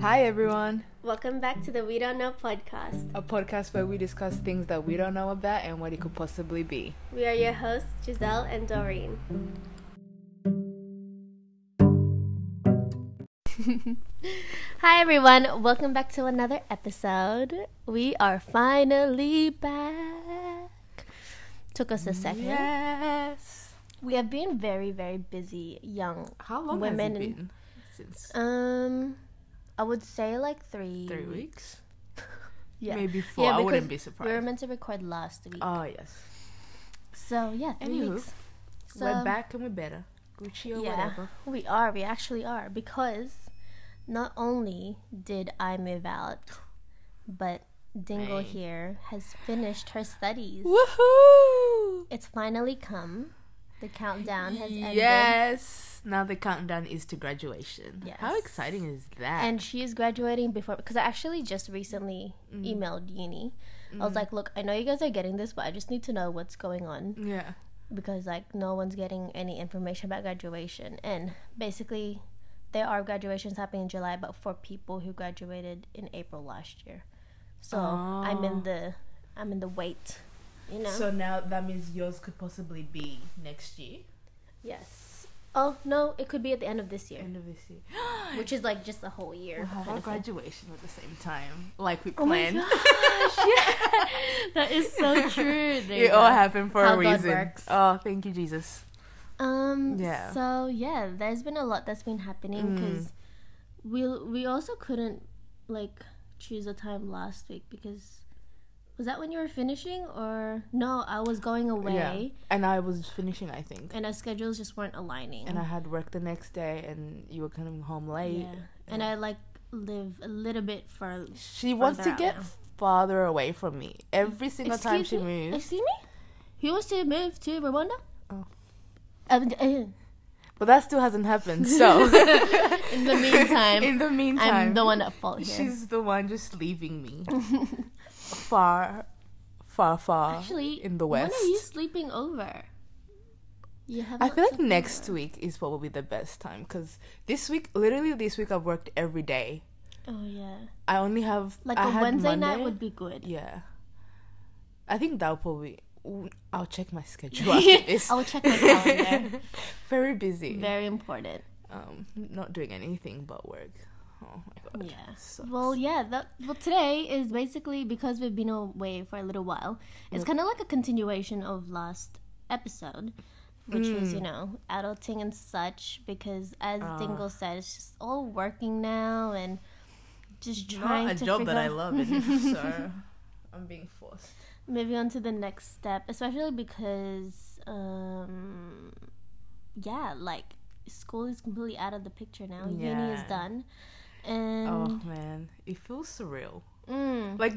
Hi, everyone. Welcome back to the We Don't Know podcast. A podcast where we discuss things that we don't know about and what it could possibly be. We are your hosts, Giselle and Doreen. Hi, everyone. Welcome back to another episode. We are finally back. Took us a second. Yes. We have been very, very busy, young How long women. has it been? Since Um, I would say like three. three weeks? Yeah. Maybe four. Yeah, I wouldn't be We were meant to record last week. Oh, yes. so yeah, three Anywho, weeks. So we're back and we're better. Gucci or Yeah. whatever. we are. We actually are because not only did I move out, but Dingle here has finished her studies. Woohoo! It's finally come. The countdown has ended. Yes. Now the countdown is to graduation. How exciting is that? And she is graduating before because I actually just recently Mm. emailed uni. I was like, look, I know you guys are getting this, but I just need to know what's going on yeah. because like no one's getting any information about graduation. And basically, there are graduations happening in July, but for people who graduated in April last year. So I'm Oh. in the I'm in the wait. You know. So now that means yours could possibly be next year. yes. Oh no, it could be at the end of this year, End of this year. which is like just a whole year. We'll have our graduation at the same time, like we Oh planned. gosh, yeah. that is so true. There it all happened for How a reason. Oh, thank you, Jesus. Um. Yeah. So yeah, there's been a lot that's been happening Mm. because we we also couldn't like choose a time last week because was that when you were finishing or no? I was going away Yeah. And I was finishing, I think. and our schedules just weren't aligning. And I had work the next day, and you were coming home late. yeah, and I like live a little bit far. She wants to get now. farther away from me. Every single time she me? moves. Excuse me. He wants to move to Rwanda. Oh. Um, But that still hasn't happened. So, in the meantime, in the meantime, I'm the one at fault here. she's the one just leaving me far, far, far Actually, in the west. when are you sleeping over? You have. I feel like next over. week is probably the best time because this week, literally this week, I've worked every day. Oh yeah, I only have like I a Wednesday night would be good. Yeah, I think that'll probably. I'll check my schedule after this. I'll check my calendar. Very busy. Very important. um, not doing anything but work. Oh my god. Yeah. Sucks. Well, yeah. That well, today is basically because we've been away for a little while. It's kind of like a continuation of last episode, which was Mm. you know adulting and such. Because as Ah. Dingle said, it's just all working now and just Not trying a to job that I love, it, so I'm being forced. moving on to the next step, especially because, um, yeah, like school is completely out of the picture now. Uni is done, and Oh man, it feels surreal. mm, Like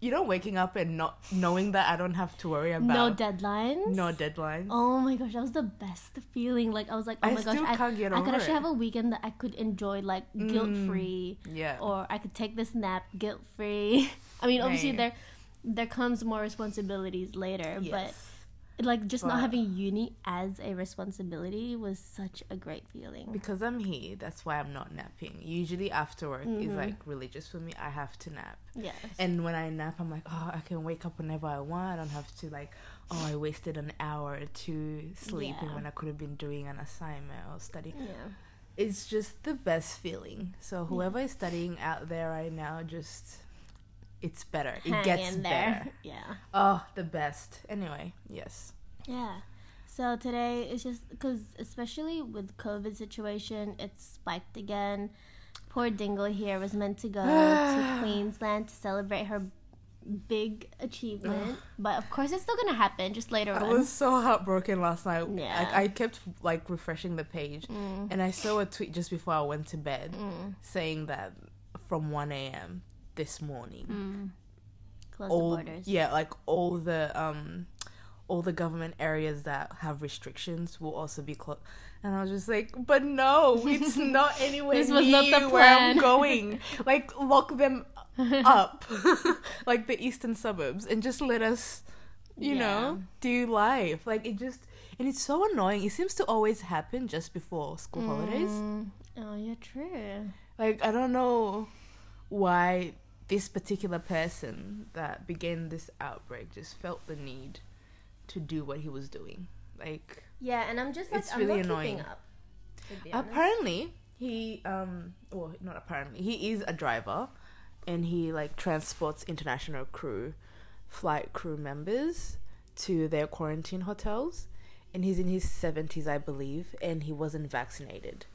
you know, waking up and not knowing that I don't have to worry about no deadlines. no deadlines. Oh my gosh, that was the best feeling. Like I was like, oh I my gosh, I, I could actually it. have a weekend that I could enjoy like guilt free, Yeah. or I could take this nap guilt free. I mean, obviously there there comes more responsibilities later, yes. but like just not having uni as a responsibility was such a great feeling. because I'm here, that's why I'm not napping. Usually after work is Mhm. like religious for me. I have to nap. Yes. And when I nap, I'm like, oh, I can wake up whenever I want. I don't have to like, oh, I wasted an hour or two sleeping Yeah. when I could have been doing an assignment or studying. yeah. It's just the best feeling. So whoever is studying out there right now, just it's better. It gets in better. there. Yeah. Oh, the best. Anyway, yes. Yeah. So today it's just because, especially with COVID situation, it's spiked again. Poor Dingle here was meant to go to Queensland to celebrate her big achievement, but of course it's still gonna happen just later I on. I was so heartbroken last night. Yeah. Like I kept like refreshing the page, Mm. and I saw a tweet just before I went to bed Mm. saying that from 1 a.m. this morning, Mm. Close all the borders. yeah, like all the um, all the government areas that have restrictions will also be closed. And I was just like, but no, it's not anywhere This near was not the where I'm going. Like lock them up, like the eastern suburbs, and just let us, you know, do life. Like it just, and it's so annoying. It seems to always happen just before school holidays. Mm, Oh, yeah, true. Like I don't know why this particular person that began this outbreak just felt the need to do what he was doing. Like Yeah, and I'm just like, It's I'm really annoying. up. to be honest. apparently he um well not apparently he is a driver and he like transports international crew flight crew members to their quarantine hotels and he's in his 70s i believe and he wasn't vaccinated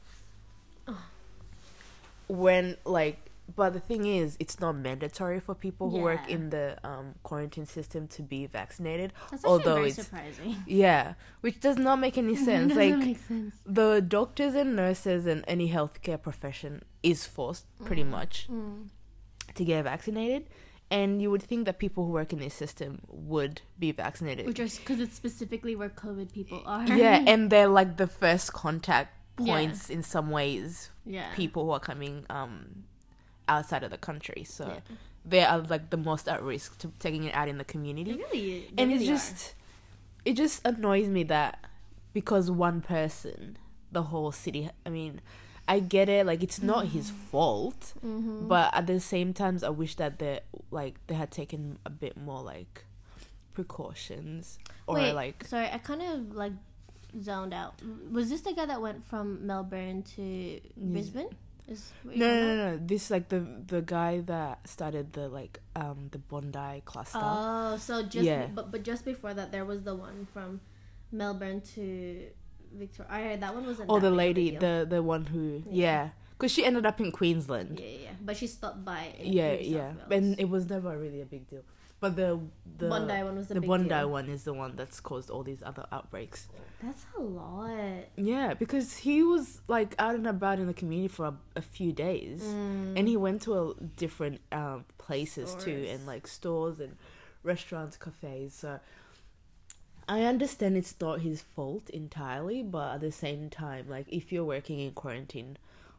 Oh. when like but the thing is it's not mandatory for people who work in the um, quarantine system to be vaccinated That's although very it's- surprising. yeah which does not make any sense like sense. the doctors and nurses and any healthcare profession is forced pretty much Mm. to get vaccinated and you would think that people who work in this system would be vaccinated Which is because it's specifically where COVID people are. yeah and they're like the first contact Yeah. points in some ways yeah. people who are coming um outside of the country so Yeah. they are like the most at risk to taking it out in the community They really, they and really it's are. just it just annoys me that because one person the whole city i mean i get it like it's not his fault Mhm. but at the same times i wish that they like they had taken a bit more like precautions or Wait, like sorry, I kind of like zoned out. Was this the guy that went from Melbourne to Brisbane? Is no no, no no this like the the guy that started the like um the bondi cluster? Oh, so just Yeah. but but just before that, there was the one from Melbourne to Victoria. I heard that one wasn't. that Oh, the big of a lady the the one who Yeah. yeah because she ended up in queensland Yeah, yeah. But she stopped by. Yeah yeah and it was never really a big deal but the the Bondi one was the, the big Bondi deal. one is the one that's caused all these other outbreaks. That's a lot. Yeah, because he was like out and about in the community for a, a few days, Mm. and he went to a, different um, places too, and like stores and restaurants, cafes. So I understand it's not his fault entirely, but at the same time, like if you're working in quarantine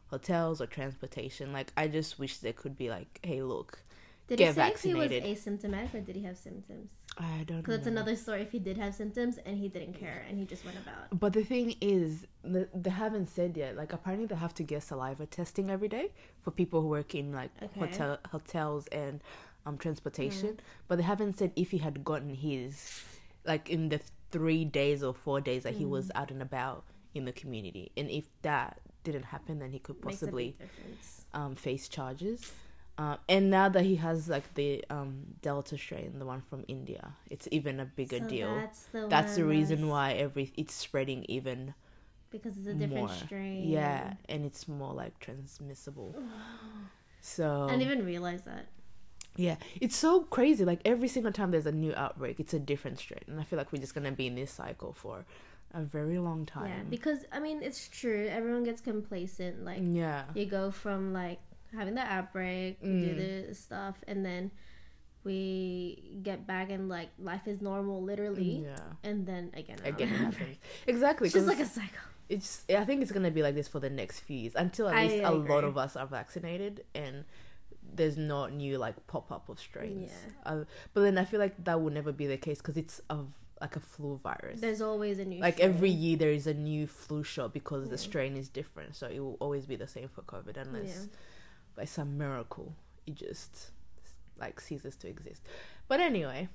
hotels or transportation, like I just wish there could be like, hey, look, Did get he say if he was asymptomatic or did he have symptoms? I don't. Know. Because it's another story if he did have symptoms and he didn't care and he just went about. But the thing is, they haven't said yet. Like apparently, they have to get saliva testing every day for people who work in like Okay. hotel hotels and um transportation. Mm. But they haven't said if he had gotten his, like in the three days or four days that he was Mm. out and about in the community, and if that didn't happen, then he could possibly um, face charges. Uh, and now that he has like the um, Delta strain, the one from India, it's even a bigger So deal. That's the, That's the reason that's- why every it's spreading even Because it's a different more. strain. Yeah, and it's more like transmissible. So I didn't even realize that. yeah, it's so crazy. Like every single time there's a new outbreak, it's a different strain, and I feel like we're just gonna be in this cycle for a very long time. Yeah, because I mean it's true. Everyone gets complacent. Like yeah, you go from like having the outbreak, we do Mm. the stuff, and then we get back and like life is normal, literally. yeah. And then again, Again, it another happens. Exactly. It's just like a cycle. it's. I think it's gonna be like this for the next few years until at I least a lot of us are vaccinated and there's not new like pop up of strains. Yeah. Uh, but then I feel like that will never be the case because it's of like a flu virus. There's always a new. like strain. every year there is a new flu shot because Yeah. the strain is different so it will always be the same for covid unless Yeah. By some miracle. It just like ceases to exist. But anyway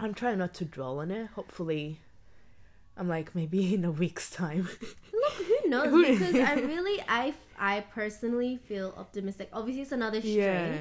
i'm trying not to dwell on it. Hopefully i'm like maybe in a week's time. Look, who knows? Because I really, I, I personally feel optimistic. Obviously, it's another strain, yeah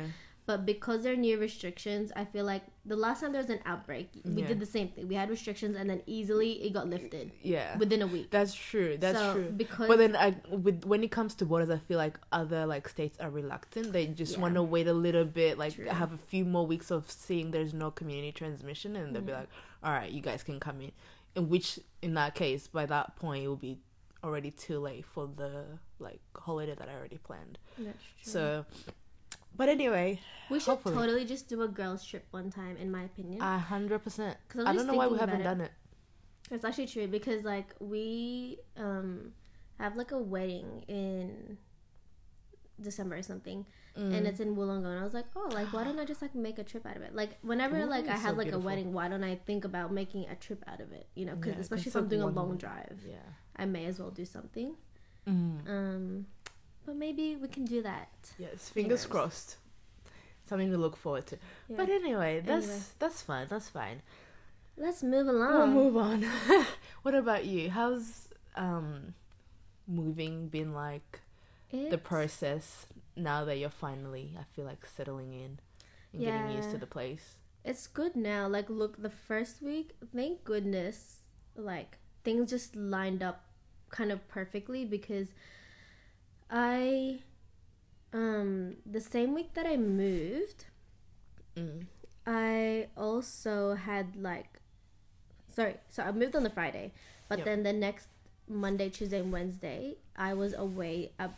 but because there are new restrictions, I feel like the last time there was an outbreak, we Yeah. did the same thing. We had restrictions, and then easily it got lifted yeah within a week. that's true that's so true Because but then I, with when it comes to borders, I feel like other like states are reluctant. They just Yeah. want to wait a little bit, like True. have a few more weeks of seeing there's no community transmission, and they'll be Mhm. like, "All right, you guys can come in." In which, in that case, by that point, it will be already too late for the like holiday that I already planned. That's true. So, but anyway, we should hopefully. totally just do a girls trip one time, in my opinion. a hundred percent. I don't know why we haven't about done it. It's actually true because like we um have like a wedding in December or something, Mm. and it's in Wollongong. And I was like, oh, like why don't I just like make a trip out of it? Like whenever like I is so have like beautiful. a wedding, why don't I think about making a trip out of it? You know, because Yeah, especially if I'm doing a long drive, yeah. I may as well do something. Mm. Um, but maybe we can do that. Yes, fingers Fingers. crossed. Something to look forward to. Yeah. But anyway, that's Anyway. that's fine. That's fine. Let's move along. we'll move on. what about you? How's um moving been like? The process now that you're finally, I feel like settling in and getting used to the place. It's good now. Like, look, the first week, thank goodness, like, things just lined up kind of perfectly because I, um, the same week that I moved, Mm. I also had, like, sorry, so I moved on the Friday, but Yep. then the next Monday, Tuesday, and Wednesday, I was away up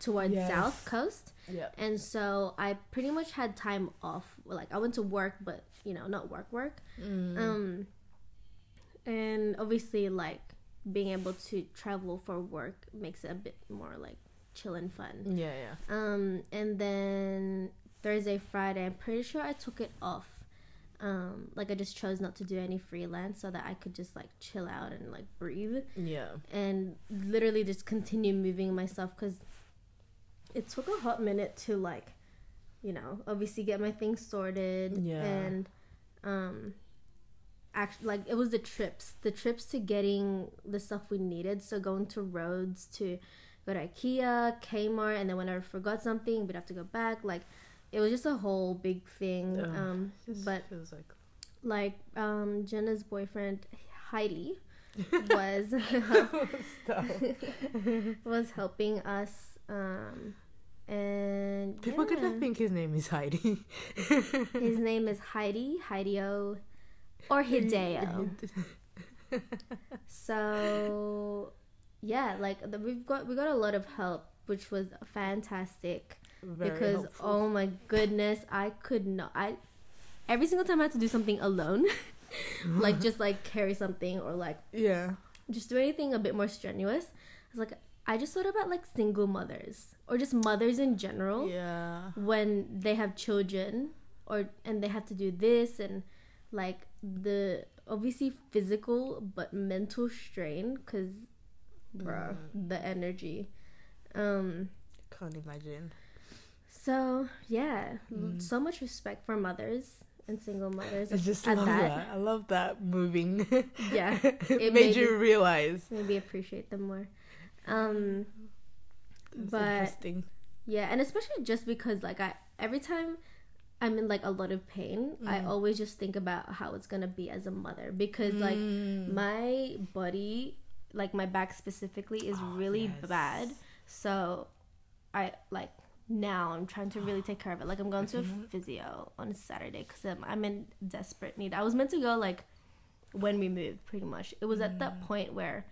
towards Yes. South Coast. Yeah. And so I pretty much had time off. Like I went to work, but you know, not work work. Mm. Um, and obviously, like being able to travel for work makes it a bit more like chill and fun. yeah, yeah. Um, and then Thursday, Friday, I'm pretty sure I took it off. Um, like I just chose not to do any freelance so that I could just like chill out and like breathe Yeah. and literally just continue moving myself because it took a hot minute to like you know obviously get my things sorted Yeah. and um actually like it was the trips the trips to getting the stuff we needed so going to roads to go to ikea kmart and then when i forgot something we'd have to go back like it was just a whole big thing um but like like um jenna's boyfriend heidi was was helping us um and People yeah. gonna think his name is Heidi. his name is heidi hideo or hideo so yeah like the, we've got we got a lot of help which was fantastic Very because helpful. oh my goodness i could not i every single time i had to do something alone like just like carry something or like yeah. just do anything a bit more strenuous. I was like, I just thought about like single mothers or just mothers in general Yeah. when they have children or and they have to do this and like the obviously physical but mental strain because bruh the energy um Can't imagine. so yeah Mm. so much respect for mothers and single mothers I just love that. that. I love that moving. Yeah, it made made you realize. maybe appreciate them more um That's But- interesting. Yeah, and especially just because like I every time I'm in like a lot of pain, I Mm. always just think about how it's gonna be as a mother because like Mm. my body, like my back specifically, is Oh, really yes. bad. So I like now I'm trying to really take care of it. Like I'm going to a know- physio on Saturday because I'm, I'm in desperate need. I was meant to go like when we moved, pretty much. It was at that Mm. point where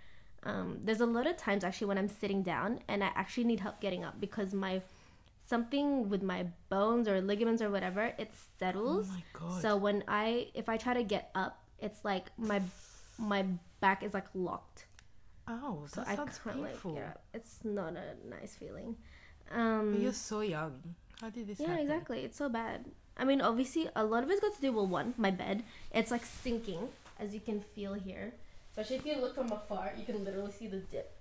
um, there's a lot of times actually when I'm sitting down and I actually need help getting up because my something with my bones or ligaments or whatever it Oh settles. my god. so when I if I try to get up, it's like my my back is like locked. Oh, So that I sounds can't like painful. get. It's not a nice feeling. Um, But you're so young. How did this yeah, happen? exactly. It's so bad. I mean, obviously, a lot of it's got to do with one, my bed. It's like sinking, as you can feel here. Especially if you look from afar, you can literally see the dip.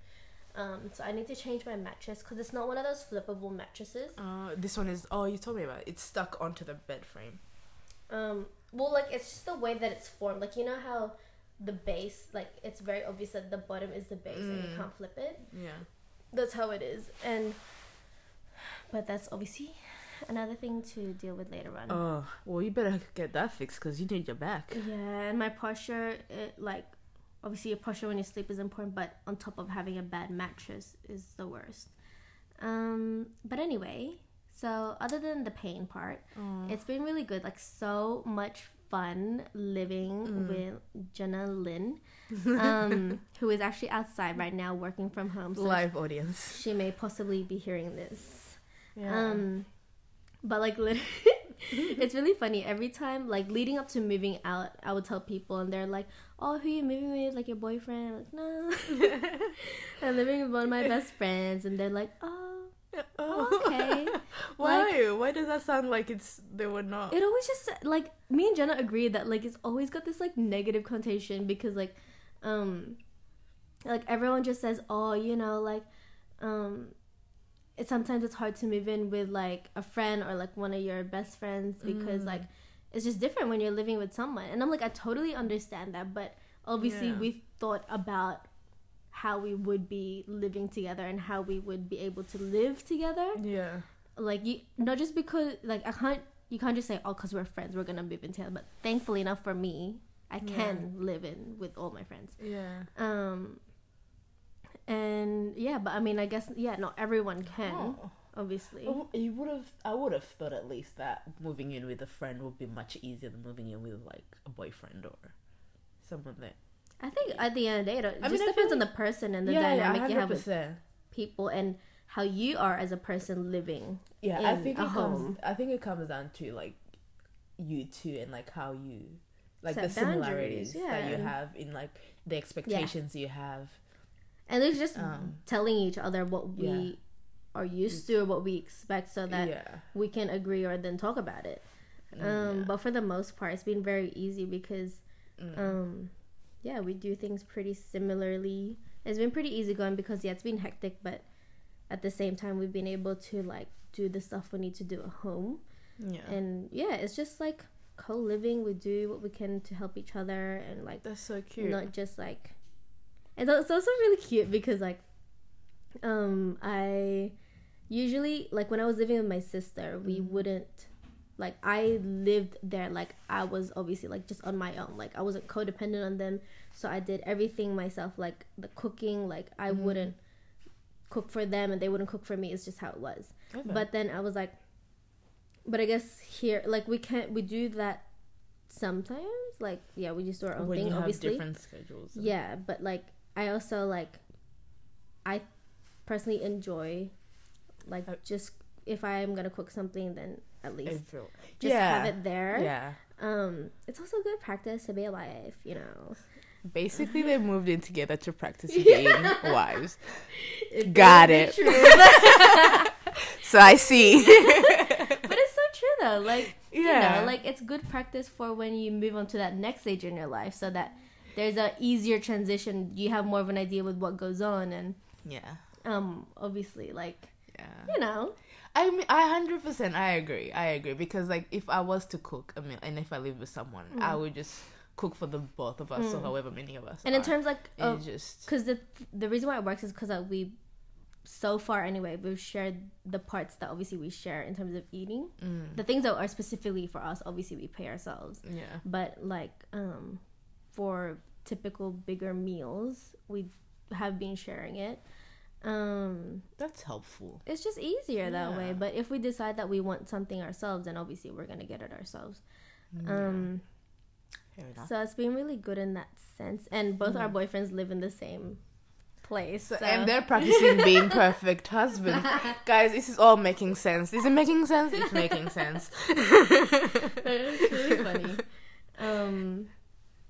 Um, so I need to change my mattress because it's not one of those flippable mattresses. Uh, this one is. Oh, you told me about it. It's stuck onto the bed frame. Um, well, like it's just the way that it's formed. Like you know how the base, like it's very obvious that the bottom is the base and you Mm. can't flip it. Yeah. That's how it is, and but that's obviously another thing to deal with later on. Oh, well, you better get that fixed because you need your back. Yeah, and my posture, it, like, obviously your posture when you sleep is important, but on top of having a bad mattress is the worst. Um, but anyway, so other than the pain part, Oh. it's been really good. Like, so much fun living Mm. with Jenna Lynn, um, who is actually outside right now working from home. So Live audience. she may possibly be hearing this. Yeah. Um, but like literally, it's really funny. Every time, like leading up to moving out, I would tell people, and they're like, "Oh, who you moving with? Like your boyfriend?" I'm like, no, I'm living with one of my best friends, and they're like, "Oh, oh. okay." Why? Why does that sound like it's they were not? it always just like me and Jenna agreed that like it's always got this like negative connotation because like, um, like everyone just says, "Oh, you know, like, um." it sometimes it's hard to move in with like a friend or like one of your best friends because Mm. like it's just different when you're living with someone. And I'm like I totally understand that, but obviously Yeah. we've thought about how we would be living together and how we would be able to live together. Yeah. Like you not just because like I can't you can't just say oh cuz we're friends we're to move in together, but thankfully enough for me, I Yeah. can live in with all my friends. Yeah. Um and yeah, but I mean I guess yeah, not everyone can Oh. obviously. Oh, You would have. I would have thought at least that moving in with a friend would be much easier than moving in with like a boyfriend or someone that. I think at the end of the day, it I just mean, depends on the person and the yeah, dynamic yeah, you have with 100%. people and how you are as a person living. Yeah, I think it home. comes. I think it comes down to like you two and like how you like Set the similarities boundaries, that you have in like the expectations you have. And it's just Um, telling each other what we yeah. are used to or what we expect so that yeah. we can agree or then talk about it. Um, Mm, yeah. But for the most part, it's been very easy because, Mm. um, yeah, we do things pretty similarly. It's been pretty easy going because, yeah, it's been hectic, but at the same time, we've been able to, like, do the stuff we need to do at home. yeah. And, yeah, it's just like co living. We do what we can to help each other and, like, That's so cute. not just like and it's also really cute because like um i usually like when i was living with my sister we Mm. wouldn't like i lived there like i was obviously like just on my own like i wasn't codependent on them so i did everything myself like the cooking like i Mm. wouldn't cook for them and they wouldn't cook for me it's just how it was Okay. but then I was like, but I guess here, like we can't, we do that sometimes. Like, yeah, we just do our own when thing, you have obviously. different schedules. and- Yeah, but like I also like, I personally enjoy, like Uh, just if I'm gonna cook something, then at least just yeah. have it there. Yeah. Um, it's also good practice to be alive, you know. Basically, they moved in together to practice being wives. It Got it. So I see. but it's so true though. Like you Yeah. know, like it's good practice for when you move on to that next stage in your life, so that there's a easier transition. You have more of an idea with what goes on, and yeah. um, obviously, like Yeah. you know, I mean, I hundred percent. I agree. I agree because like if I was to cook a meal and if I live with someone, I would just cook for the both of us or Mm. however many of us. and in terms like just because the the reason why it works is because uh, we so far anyway we've shared the parts that obviously we share in terms of eating mm, the things that are specifically for us obviously we pay ourselves yeah. but like um for typical bigger meals we have been sharing it um That's helpful. it's just easier that way but if we decide that we want something ourselves then obviously we're gonna get it ourselves Yeah. um so it's been really good in that sense and both our Mhm. boyfriends live in the same place So, so, and they're practicing being perfect husbands. Guys, this is all making sense. Is it making sense? It's making sense. it's really funny um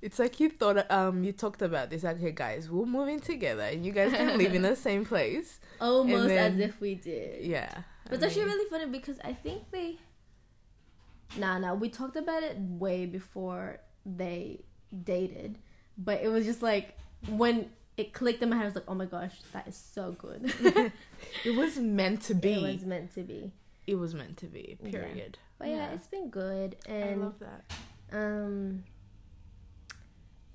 It's like you thought um you talked about this. Like, hey guys, we're moving together and you guys can live in the same place. almost then- as if we did Yeah. But it's actually really funny because I think they. Nah, nah. We talked about it way before they dated, but it was just like when it clicked in my head, I was like, "Oh my gosh, that is so good." It was meant to be. it was meant to be. It was meant to be. Yeah. Period. But yeah, it's been good, and I love that. um,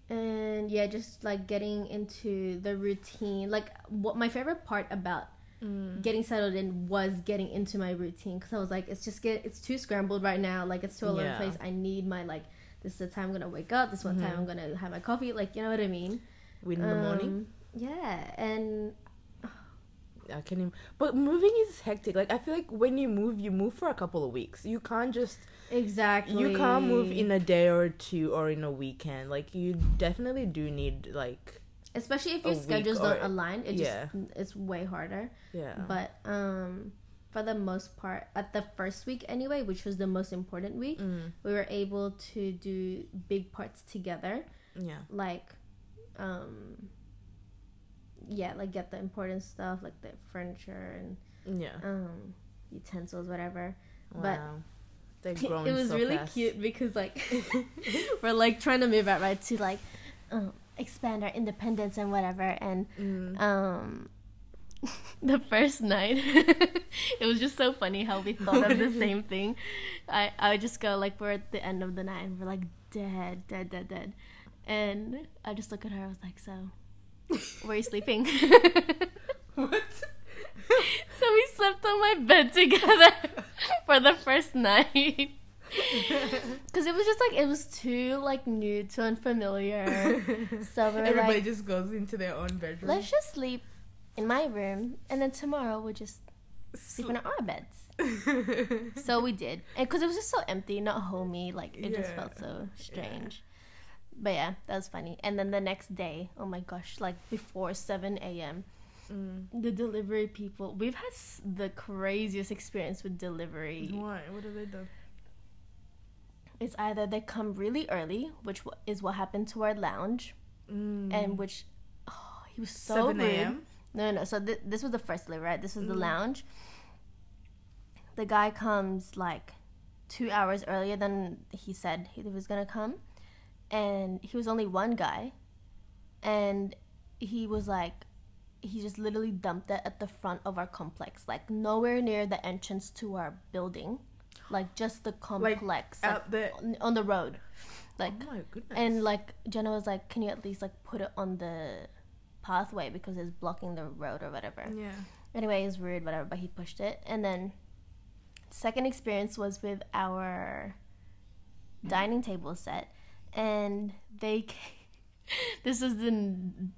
and yeah, just like getting into the routine. Like, what my favorite part about Mm. getting settled in was getting into my routine because I was like, it's just get it's too scrambled right now. Like it's too all over the Yeah. place. I need my like this is the time I'm gonna wake up. This one time Mhm. I'm gonna have my coffee. Like you know what I mean? In the morning. Um, Yeah, and I can't even. but moving is hectic. Like I feel like when you move, you move for a couple of weeks. You can't just exactly you can't move in a day or two or in a weekend. Like you definitely do need like especially if your schedules don't align. It yeah. just it's way harder. yeah. But um, for the most part, at the first week anyway, which was the most important week, Mm, we were able to do big parts together. yeah. like um yeah like get the important stuff like the furniture and Yeah. um utensils whatever Wow. but- They've it was so really fast. cute because like we're like trying to move out right to like um, expand our independence and whatever and Mm. um the first night, it was just so funny how we thought of the same thing. I I would just go like we're at the end of the night and we're like dead, dead, dead, dead, and I just look at her. I was like, so, where are you sleeping? What? so we slept on my bed together for the first night. Because it was just like it was too like new, too unfamiliar. So we Everybody like, just goes into their own bedroom. let's just sleep in my room, and then tomorrow we'll just sleep in our beds. So we did, and because it was just so empty, not homey, like it just felt so strange. But yeah, that was funny. And then the next day, oh my gosh, like before seven a.m., Mm. the delivery people. We've had the craziest experience with delivery. Why? What have they done? It's either they come really early, which is what happened to our lounge, Mm. and which oh, he was so 7 rude. No, no. So th- this was the first delivery, right? This was the Mm. lounge. The guy comes like two hours earlier than he said he was gonna come, and he was only one guy, and he was like, he just literally dumped it at the front of our complex, like nowhere near the entrance to our building, like just the complex, like, Out there. on- on the road, like oh my goodness. and like Jenna was like, "Can you at least like put it on the pathway because it's blocking the road or whatever." yeah. Anyway, it was weird, whatever. But he pushed it, and then second experience was with our dining table set, and they. Came, this was the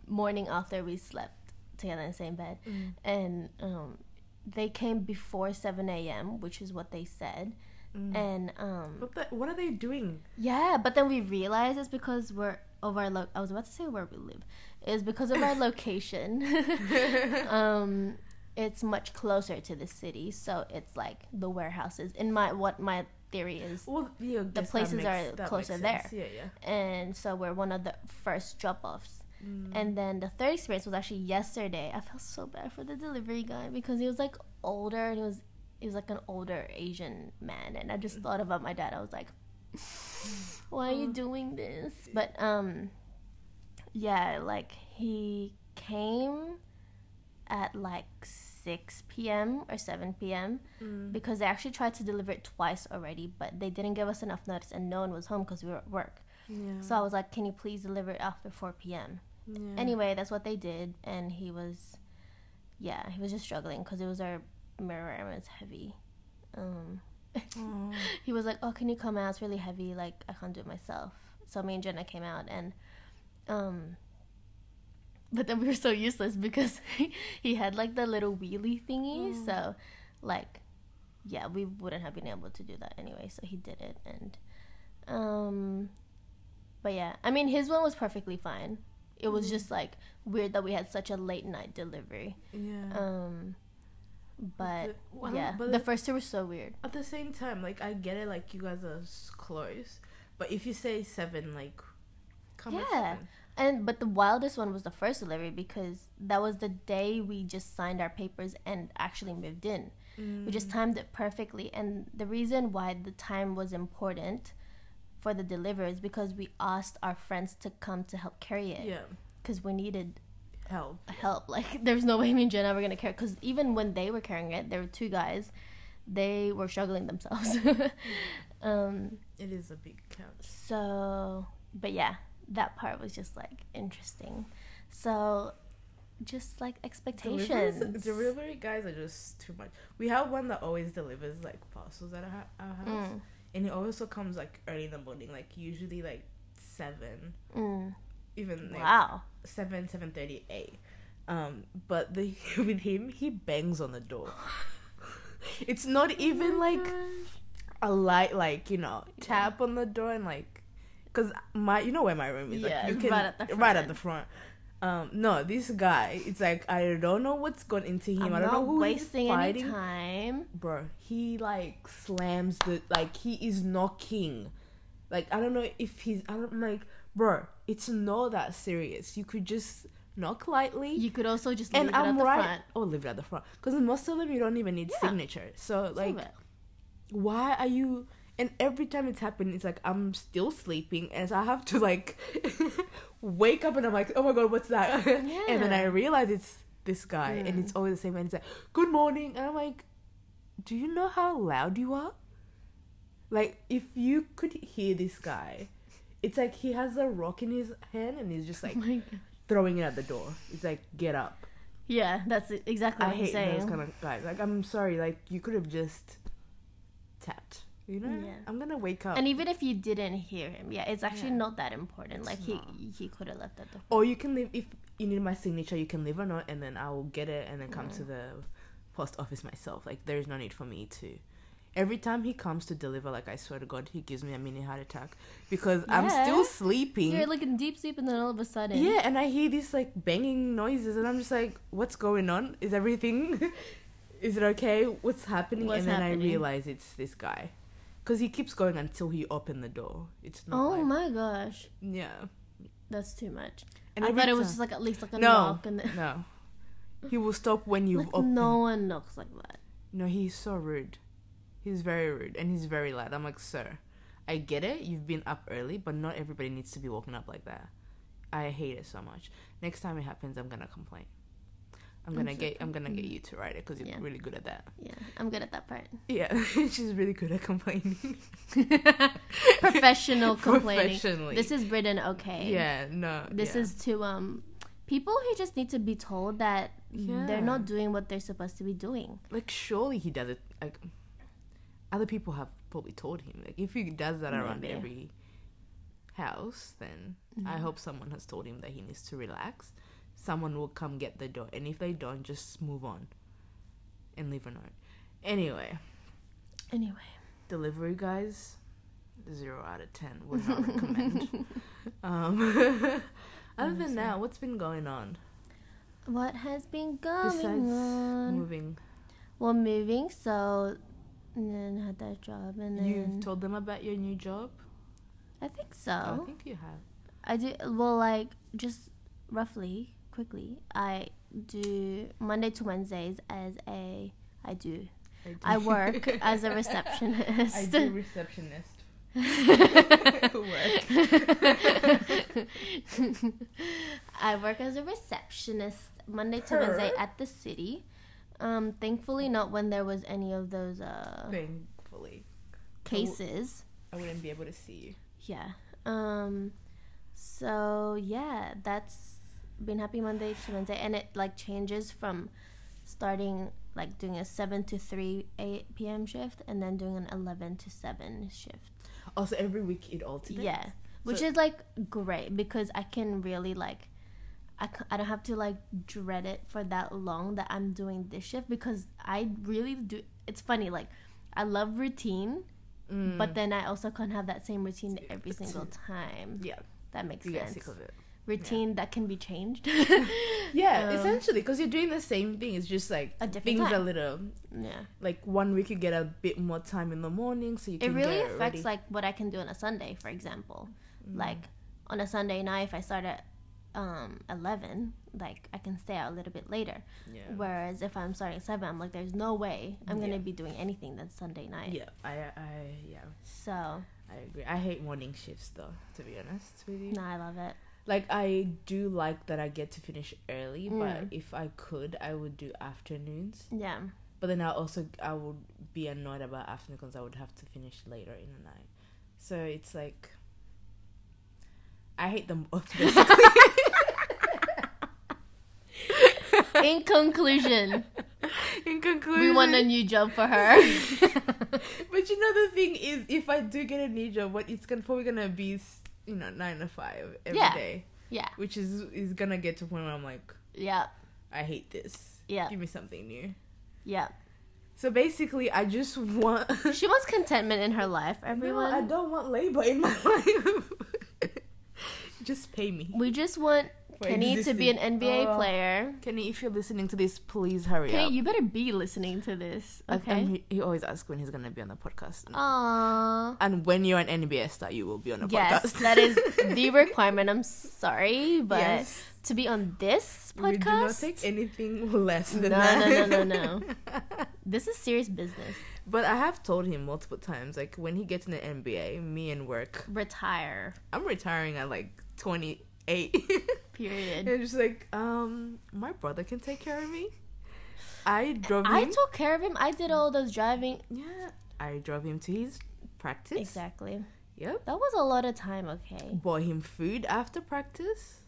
morning after we slept together in the same bed, Mm. and um, they came before seven a.m., which is what they said, Mm. and um, What the, What are they doing? yeah, but then we realized it's because we're of our lo- I was about to say where we live. is because of our location. um it's much closer to the city, so it's like the warehouses. In my what my theory is Well, yeah, that places makes- are closer there. Yeah, yeah. and so we're one of the first drop-offs. Mm. And then the third experience was actually yesterday. I felt so bad for the delivery guy because he was like older and he was he was like an older Asian man and I just thought about my dad. I was like, Why are you Oh. doing this? But um yeah, like he came at like six PM or seven PM Mm. because they actually tried to deliver it twice already, but they didn't give us enough notice and no one was home because we were at work. Yeah. So I was like, Can you please deliver it after four PM? Yeah. Anyway, that's what they did, and he was, yeah, he was just struggling because it was our mirror and it was heavy. Um, he was like, "Oh, can you come out? It's really heavy. Like I can't do it myself." So me and Jenna came out, and um, but then we were so useless because he had like the little wheelie thingy. Mm. So, like, yeah, we wouldn't have been able to do that anyway. So he did it, and um, but yeah, I mean, his one was perfectly fine. It was Mm. just like weird that we had such a late night delivery. Yeah. Um, but the- yeah, but the the- first two were so weird. At the same time, like I get it, like you guys are close, but if you say seven, like, come Yeah. And but the wildest one was the first delivery because that was the day we just signed our papers and actually moved in. We just Mm. timed it perfectly. And the reason why the time was important for the delivery is because we asked our friends to come to help carry it yeah, because we needed help. help. Like there's no way me and Jenna were gonna carry because even when they were carrying it, there were two guys. They were struggling themselves. um, It is a big couch. so, but yeah, that part was just like interesting. So, just like expectations. Deliveries, delivery guys are just too much. We have one that always delivers like parcels at our, our house, Mm, and it also comes like early in the morning, like usually like seven, mm. even like Wow. seven seven thirty eight. Um, but the with him, he bangs on the door. it's not even like a light, like you know, tap on the door and like, cause my you know where my room is, Yeah, like you can right at the front. right at the front. Um, no, this guy, it's like I don't know what's gone into him. I'm I don't not know who wasting he's any time. Bro, he like slams the like he is knocking. Like I don't know if he's I don't I'm like bro, it's not that serious. You could just knock lightly. You could also just leave and it I'm the right. front. Oh, leave it at the front. Because most of them you don't even need Yeah. signature. So like, why are you? And every time it's happened, it's like I'm still sleeping, and so I have to like wake up, and I'm like, oh my god, what's that? and then I realize it's this guy, and Mm. it's always the same. And he's like, "Good morning," and I'm like, "Do you know how loud you are? Like, if you could hear this guy, it's like he has a rock in his hand, and he's just like Oh throwing it at the door. It's like, get up." Yeah, that's exactly I what he's hate saying. those kind of guys. Like, I'm sorry, like you could have just tapped. You know, Yeah. I'm gonna wake up. and even if you didn't hear him, yeah, it's actually Yeah. not that important. Like It's he not. he could have left at the Or you can leave if you need my signature. You can leave or not and then I will get it, and then come to mm. the post office myself. Like there is no need for me to. Every time he comes to deliver, like I swear to God, he gives me a mini heart attack because I'm still sleeping. You're like in deep sleep, and then all of a sudden, yeah, and I hear these like banging noises, and I'm just like, "What's going on? Is everything? is it okay? What's happening?" What's and then happening? I realize it's this guy, because he keeps going until he open the door. It's not. Oh like, my gosh, Yeah. that's too much. And I thought it was just like at least like a No. knock, and then no. He will stop when you've like opened. no one knocks like that. No, he's so rude. He's very rude and he's very loud. I'm like, sir, I get it. You've been up early, but not everybody needs to be woken up like that. I hate it so much. Next time it happens, I'm gonna complain. I'm gonna get. I'm gonna get you to write it because you're Yeah. really good at that. Yeah, I'm good at that part. Yeah, she's really good at complaining. Professional complaining. Professionally. This is written okay. Yeah, no. This yeah. is to um people who just need to be told that Yeah. they're not doing what they're supposed to be doing. like surely he does it. Like other people have probably told him. Like if he does that around every house, then I hope someone has told him that he needs to relax. Someone will come get the door, and if they don't, just move on and leave a note. Anyway, Anyway, delivery guys, zero out of ten. Would not recommend. um, other than that, what's been going on what has been going besides on? moving? Well, moving. So, and then had that job, and then You've told them about your new job. I think so. I think you have. I do well, like just roughly, quickly. I do Monday to Wednesdays as a I do. do. I work as a receptionist. I do receptionist. work. I work as a receptionist Monday to Her? Wednesday at the city. Um, thankfully, not when there was any of those uh, Thankfully, cases. I wouldn't be able to see you. Yeah. Um. So yeah, that's been happy Monday to Wednesday, and it like changes from starting like doing a seven to three eight p.m. shift, and then doing an eleven to seven shift. Also, every week it alternates. Yeah, which So- is like great because I can really like. I, I don't have to like dread it for that long that I'm doing this shift because I really do. It's funny, like, I love routine, Mm. but then I also can't have that same routine every single time. yeah, That makes you get sense. sick of it. Routine that can be changed. Yeah, Um, essentially, because you're doing the same thing. It's just like A different things a little yeah. like one week you get a bit more time in the morning, so you It can really affects like what I can do on a Sunday, for example. Mm. Like on a Sunday night, if I start at um, eleven, like I can stay out a little bit later. yeah. Whereas if I'm starting at seven, I'm like, there's no way I'm gonna be doing anything that Sunday night. Yeah, I, I, yeah, So I agree. I hate morning shifts though, to be honest with you. no, I love it. Like I do like that I get to finish early, but Mm. if I could, I would do afternoons. Yeah. But then I also I would be annoyed about afternoon because I would have to finish later in the night. So it's like I hate them both. In conclusion, in conclusion, we want a new job for her. But you know the thing is, if I do get a new job, what it's gonna probably gonna be, you know, nine to five every day, Yeah. yeah. which is is gonna get to a point where I'm like, Yeah. I hate this. Yeah. Give me something new. Yeah. So basically, I just want. She wants contentment in her life, everyone. No, I don't want labor in my life. just pay me. We just want For Kenny to be an. NBA Oh. player. Kenny, if you're listening to this, please hurry up. Kenny, up. you better be listening to this. Okay. and he, he always asks when he's gonna be on the podcast. Aww. And when you're an NBA star, you will be on the Yes, podcast. that is the requirement. I'm sorry, but Yes. to be on this podcast, We do not take anything less no, than no, that. no, no, no. This is serious business. But I have told him multiple times, like when he gets in the NBA, me and work, Retire. I'm retiring at like 28. Period. And just like, um, my brother can take care of me. I drove him. I took care of him. I did all those driving. yeah, I drove him to his practice. Exactly. Yep. That was a lot of time. Okay. Bought him food after practice.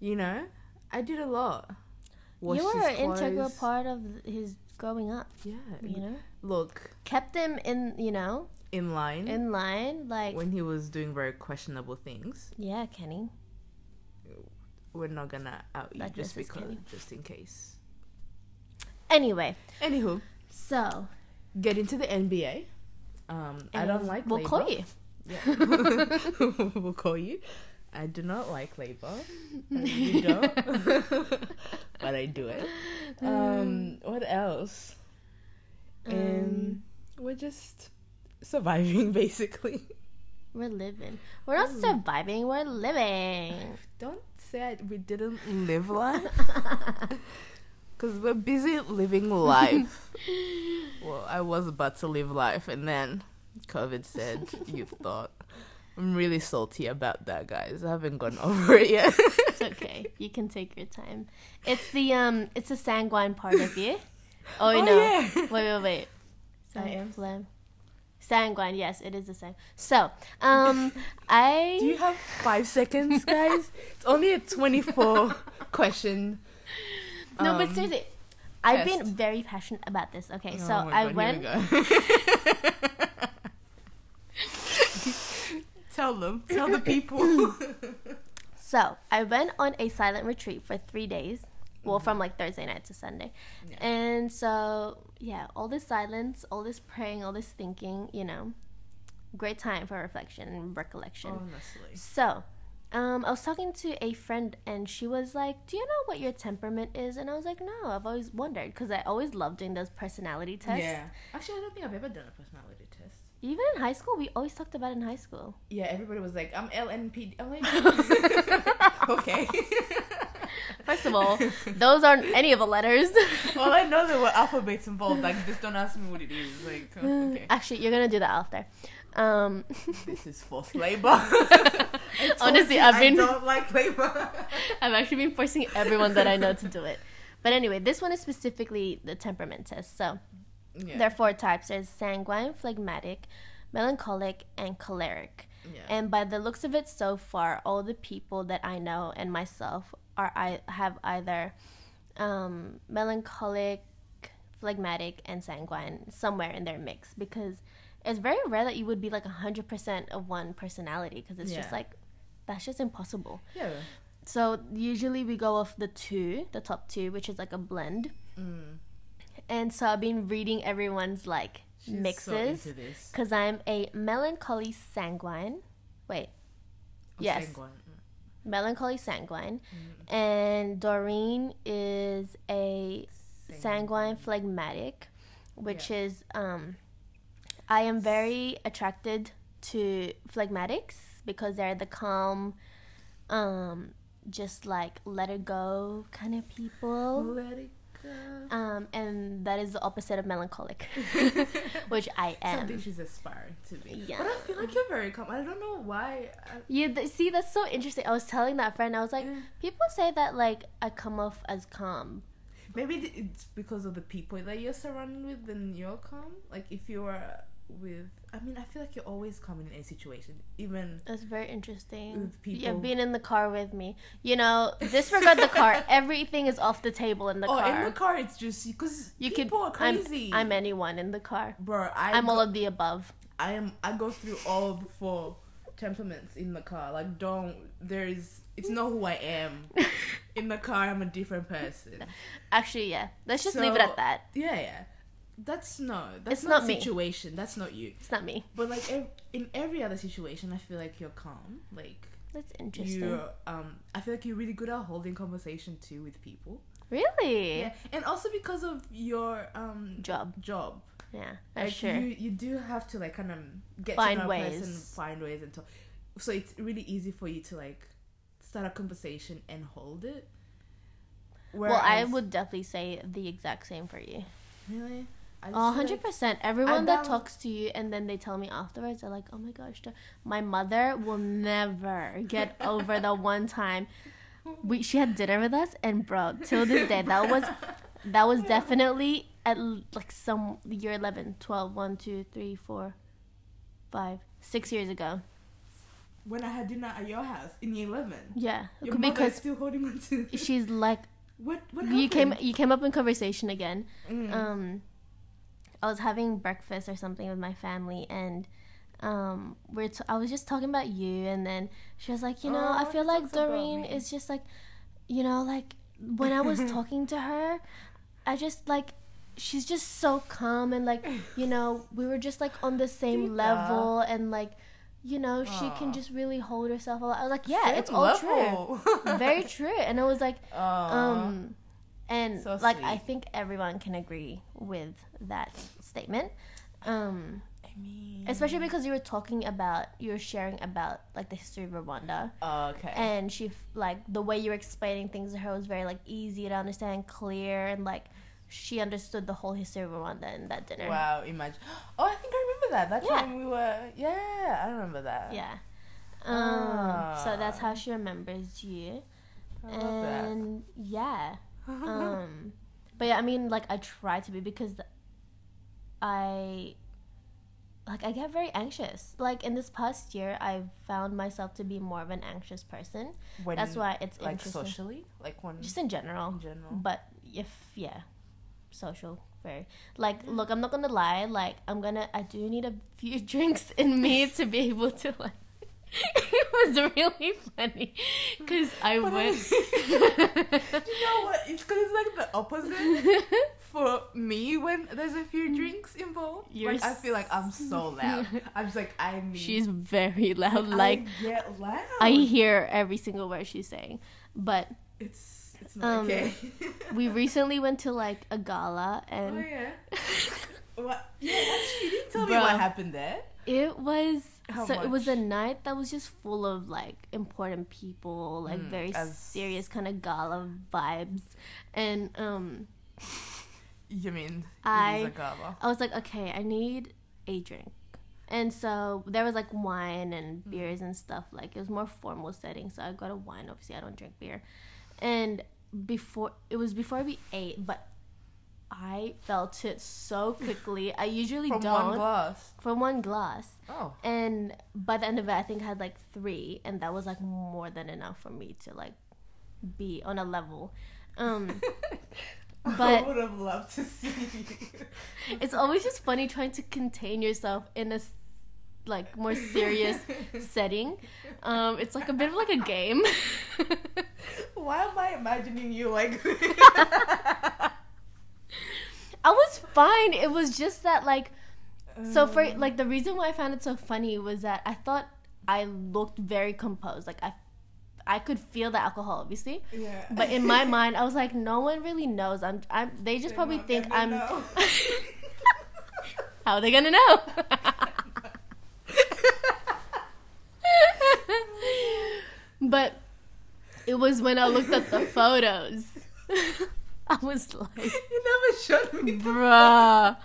You know, I did a lot. Washed you were an integral part of his growing up. Yeah. You know, Look, kept him in. You know, in line in line. Like, when he was doing very questionable things. yeah, Kenny. We're not gonna out you just because, just in case. Anyway, Anywho, so get into the NBA. Um, I don't like. We'll labor. call you. Yeah. we'll call you. I do not like labor. You don't. but I do it. Um, what else? And we're just surviving, basically. We're living. We're not surviving. We're living. Don't say I, we didn't live life. Because we're busy living life. well, I was about to live life, and then COVID said, You thought. I'm really salty about that, guys. I haven't gone over it yet. It's okay. You can take your time. It's the um. It's the sanguine part of you. Oh, Oh, no. yeah. Wait, wait, wait. I am. Phlegm. Sanguine. Yes, it is the same. So, um, I. Do you have five seconds, guys? it's only a 24 question. no, um, but seriously, I've been very passionate about this. Okay, Oh so I God, went. we tell them. Tell the people. So I went on a silent retreat for three days. Well, from like Thursday night to Sunday. Yeah. And so, yeah, all this silence, all this praying, all this thinking, you know, great time for reflection and recollection. Honestly. So, um, I was talking to a friend and she was like, Do you know what your temperament is? And I was like, No, I've always wondered because I always loved doing those personality tests. Yeah. Actually, I don't think I've ever done a personality test. Even in high school, we always talked about it in high school. Yeah, everybody was like, I'm LNP. I'm like, okay. First of all, those aren't any of the letters. well, I know there were alphabets involved. Like, just don't ask me what it is. Like, oh, okay. Actually, you're gonna do that after. Um, This is forced labor. Honestly, I've been. I don't like labor. I've actually been forcing everyone that I know to do it. But anyway, this one is specifically the temperament test. So yeah. there are four types. There's sanguine, phlegmatic, melancholic, and choleric. yeah. And by the looks of it so far, all the people that I know and myself are I have either um, melancholic, phlegmatic, and sanguine somewhere in their mix because it's very rare that you would be like hundred percent of one personality because it's just like that's just impossible. yeah. So usually we go off the two, the top two, which is like a blend. Mm. And so I've been reading everyone's like She's mixes because I'm a melancholy sanguine. Wait, Oh, yes. sanguine. Melancholy sanguine, Mm. and Doreen is a sanguine phlegmatic, which is um, I am very attracted to phlegmatics because they're the calm, um, just like let it go kind of people. Let it. Um, and that is the opposite of melancholic, which I am. Something she's aspiring to be. Yeah. But I feel like you're very calm. I don't know why. I, Yeah, th- see, that's so interesting. I was telling that friend, I was like, Yeah. people say that like I come off as calm. maybe it's because of the people that you're surrounded with, then you're calm. Like if you are with, I mean, I feel like you're always coming in a situation, even That's very interesting. With people Yeah, being in the car with me. You know, disregard the car. Everything is off the table in the oh, car. oh, car. in the car, it's just because you could. people are I'm, crazy. I'm anyone in the car. bro. I I'm go, all of the above. I am. I go through all the four temperaments in the car. Like, don't. There is. It's not who I am. in the car, I'm a different person. Actually, yeah. Let's just leave it at that. Yeah, yeah. That's no. That's It's not, not me. situation. That's not you. It's not me. But like ev- in every other situation, I feel like you're calm. Like That's interesting. you're. Um, I feel like you're really good at holding conversation too with people. Really? Yeah, and also because of your um Job. job. Yeah, that's Like true. you, you do have to like kind of get Find to know a person, ways. find ways, and talk. So it's really easy for you to like start a conversation and hold it. well, I would definitely say the exact same for you. really. I Oh, 100%. Everyone that balance- talks to you and then they tell me afterwards, they're like, oh my gosh, the- my mother will never get over the one time we she had dinner with us, and bro, till this day, that was that was definitely at like some year 11, 12, 1, 2, 3, 4, 5, 6 years ago. When I had dinner at your house in year eleven, Yeah, your mother is because still holding on to. she's like What? What you came you came up in conversation again. Mm. um I was having breakfast or something with my family and um we're t- I was just talking about you and then she was like, you know, I Oh, feel like Doreen is just like you know, like when I was talking to her, I just like she's just so calm and like, you know, we were just like on the same Tita. level and like you know, she can just really hold herself a lot. I was like, yeah, Same it's all true. Very true. And I was like, Aw. um and So like i think everyone can agree with that statement um I mean, especially because you were talking about you were sharing about like the history of rwanda okay. and she like the way you were explaining things to her was very like easy to understand clear and like she understood the whole history of rwanda in that dinner wow, imagine. Oh, I think I remember that. That's Yeah. time we were. Yeah, I remember that. yeah um so that's Ah. how she remembers you I love that. and yeah um but yeah i mean like i try to be because i like i get very anxious. Like in this past year i've found myself to be more of an anxious person. When, that's why it's like interesting. socially, like when just in general. In general. but if yeah social very. Like look i'm not gonna lie like i'm gonna i do need a few drinks in me to be able to like it was really funny because i But I- went you know what? It's because it's like the opposite for me when there's a few drinks involved. You're like I feel like I'm so loud. I'm just like I need. she's very loud I like get loud. i hear every single word she's saying but It's it's not Um, okay. we recently went to like a gala oh and yeah. What? Yeah, actually, you didn't tell me what happened there. It was How so it was a night that was just full of like important people, like Mm, very as- serious kind of gala vibes. And um You mean I- it is a gala? I was like, okay, I need a drink. And so there was like wine and Mm. beers and stuff. Like it was more formal setting, so I got a wine. Obviously, I don't drink beer. And before it was before we ate, but I felt it so quickly. I usually From don't one glass. from one glass. Oh. And by the end of it, I think I had like three, and that was like more than enough for me to like be on a level. Um, I would have loved to see it's always just funny trying to contain yourself in a like more serious setting. Um, it's like a bit of like a game. Why am I imagining you like? I was fine. It was just that like so for Um, like the reason why I found it so funny was that I thought I looked very composed. Like I I could feel the alcohol obviously. yeah. But in my mind I was like no one really knows. I'm I'm they just They're probably think I'm. How are they gonna know? but it was when I looked at the photos. I was like, you never showed me. bruh,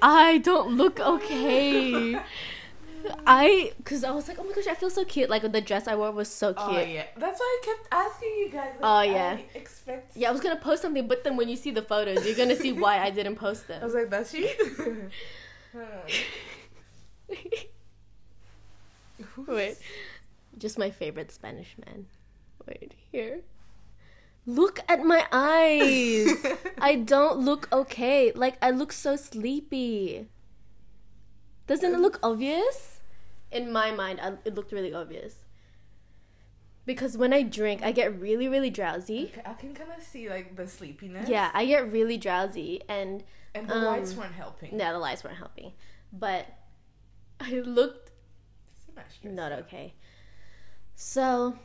I don't look okay. I, cause I was like, oh my gosh, I feel so cute. Like the dress I wore was so oh, cute. Oh yeah, that's why I kept asking you guys. Oh, yeah. I expect. Yeah, I was gonna post something, but then when you see the photos, you're gonna see why I didn't post them. I was like, that's you. Wait, just my favorite Spanish man. Wait here. Look at my eyes. I don't look okay. Like I look so sleepy. Doesn't it look obvious? In my mind, I, it looked really obvious. Because when I drink, I get really, really drowsy. Okay, I can kind of see like the sleepiness. Yeah, I get really drowsy, and and the um, lights weren't helping. no, the lights weren't helping. But I looked Semester, not okay. So,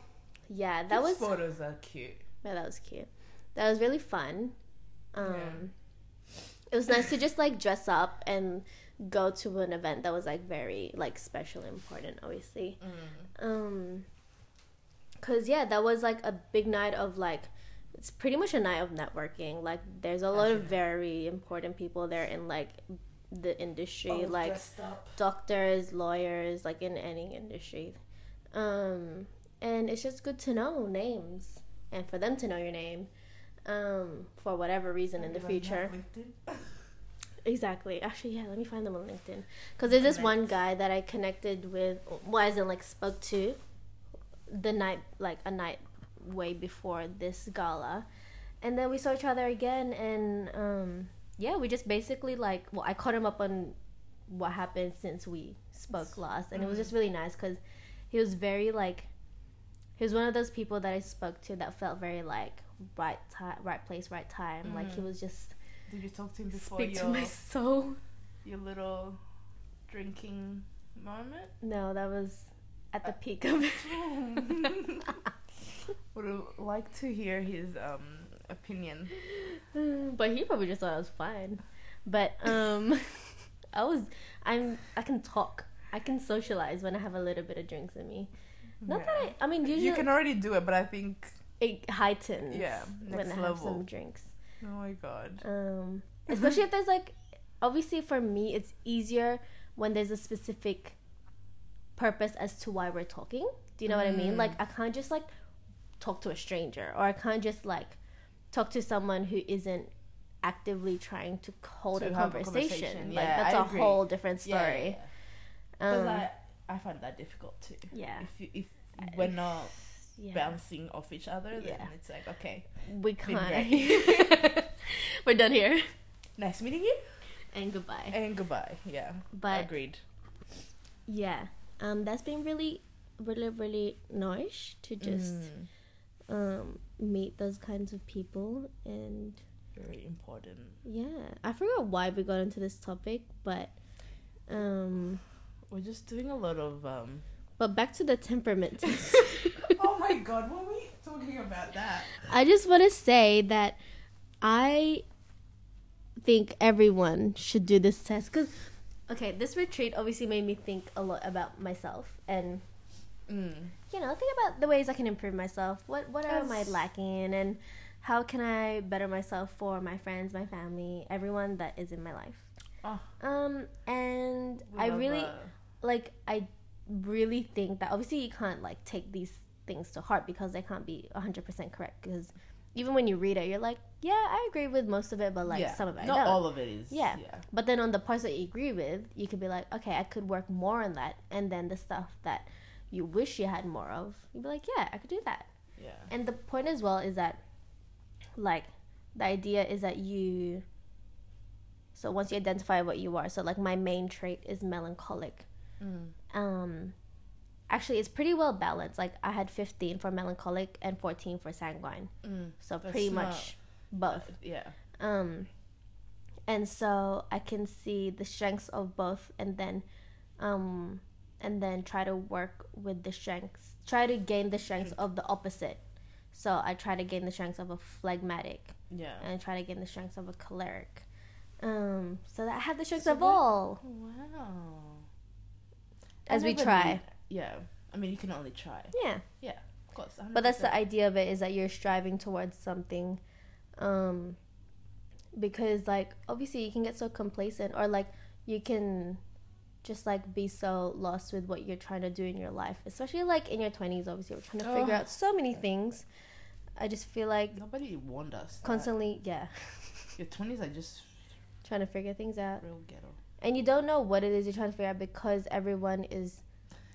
yeah, that These was photos are cute. yeah, that was cute. That was really fun. Um, Yeah. It was nice to just like dress up and go to an event that was like very like special important, obviously. Mm. Um, cause yeah, that was like a big night of like. It's pretty much a night of networking. Like, there's a lot of very important people there in like the industry, All like doctors, lawyers, like in any industry. Um, and it's just good to know names and for them to know your name um, for whatever reason in the future. Exactly. Actually, yeah. Let me find them on LinkedIn because there's this one guy that I connected with. Well, as in like spoke to the night, like a night way before this gala, and then we saw each other again, and um, yeah, we just basically like. Well, I caught him up on what happened since we spoke last, and it was just really nice because he was very like. He was one of those people that I spoke to that felt very like right time, right place, right time. Like he was just Did you talk to him before speak to your my soul. your little drinking moment? No, that was at the peak of it. Would have liked to hear his um opinion. but he probably just thought I was fine. But um, I was. I'm. I can talk. I can socialize when I have a little bit of drinks in me. Not that I. I mean, usually you can already do it, but I think it heightens. Yeah, when next I have some drinks. Oh my god. Um, especially if there's like, obviously for me, it's easier when there's a specific purpose as to why we're talking. Do you know what I mean? Mm. Like, I can't just like talk to a stranger, or I can't just like talk to someone who isn't actively trying to hold To a have a conversation. conversation. Like, Yeah, that's I a agree. whole different Yeah, story. Because Um, I I find that difficult too. yeah, If you, if we're not yeah. bouncing off each other, then Yeah. it's like okay, we can't. We're done here. nice meeting you, And goodbye. and goodbye. Yeah, But agreed. yeah, um, that's been really, really, really nice to just. Mm, um meet those kinds of people and very important. yeah i forgot why we got into this topic but um We're just doing a lot of um. But back to the temperament test. Oh my god, what were we talking about that? i just want to say that i think everyone should do this test because okay this retreat obviously made me think a lot about myself and Mm. you know think about the ways i can improve myself. What what am i lacking and how can i better myself for my friends my family everyone that is in my life. Oh, um and we i really uh, like i really think that obviously you can't like take these things to heart because they can't be 100% correct because even when you read it you're like yeah i agree with most of it but like yeah, some of it not don't. all of it is. Yeah. yeah. but then on the parts that you agree with you could be like okay i could work more on that and then the stuff that you wish you had more of you'd be like yeah i could do that yeah. and the point as well is that like the idea is that you so once you identify what you are so like my main trait is melancholic Mm. um actually it's pretty well balanced like i had 15 for melancholic and 14 for sanguine Mm. so That's pretty not- much both Uh, yeah. um and so i can see the strengths of both and then um and then try to work with the strengths try to gain the strengths of the opposite so i try to gain the strengths of a phlegmatic Yeah. and I try to gain the strengths of a choleric um so that i have the strengths So of what- all Wow. As we try. Yeah. I mean, you can only try. yeah Yeah. Of course. but that's the idea of it is that you're striving towards something um because like obviously you can get so complacent or like you can just like be so lost with what you're trying to do in your life especially like in your 20s obviously we're trying to figure Oh. out so many things i just feel like Nobody warned us. that constantly yeah Your 20s are just trying to figure things out real ghetto. And you don't know what it is you're trying to figure out because everyone is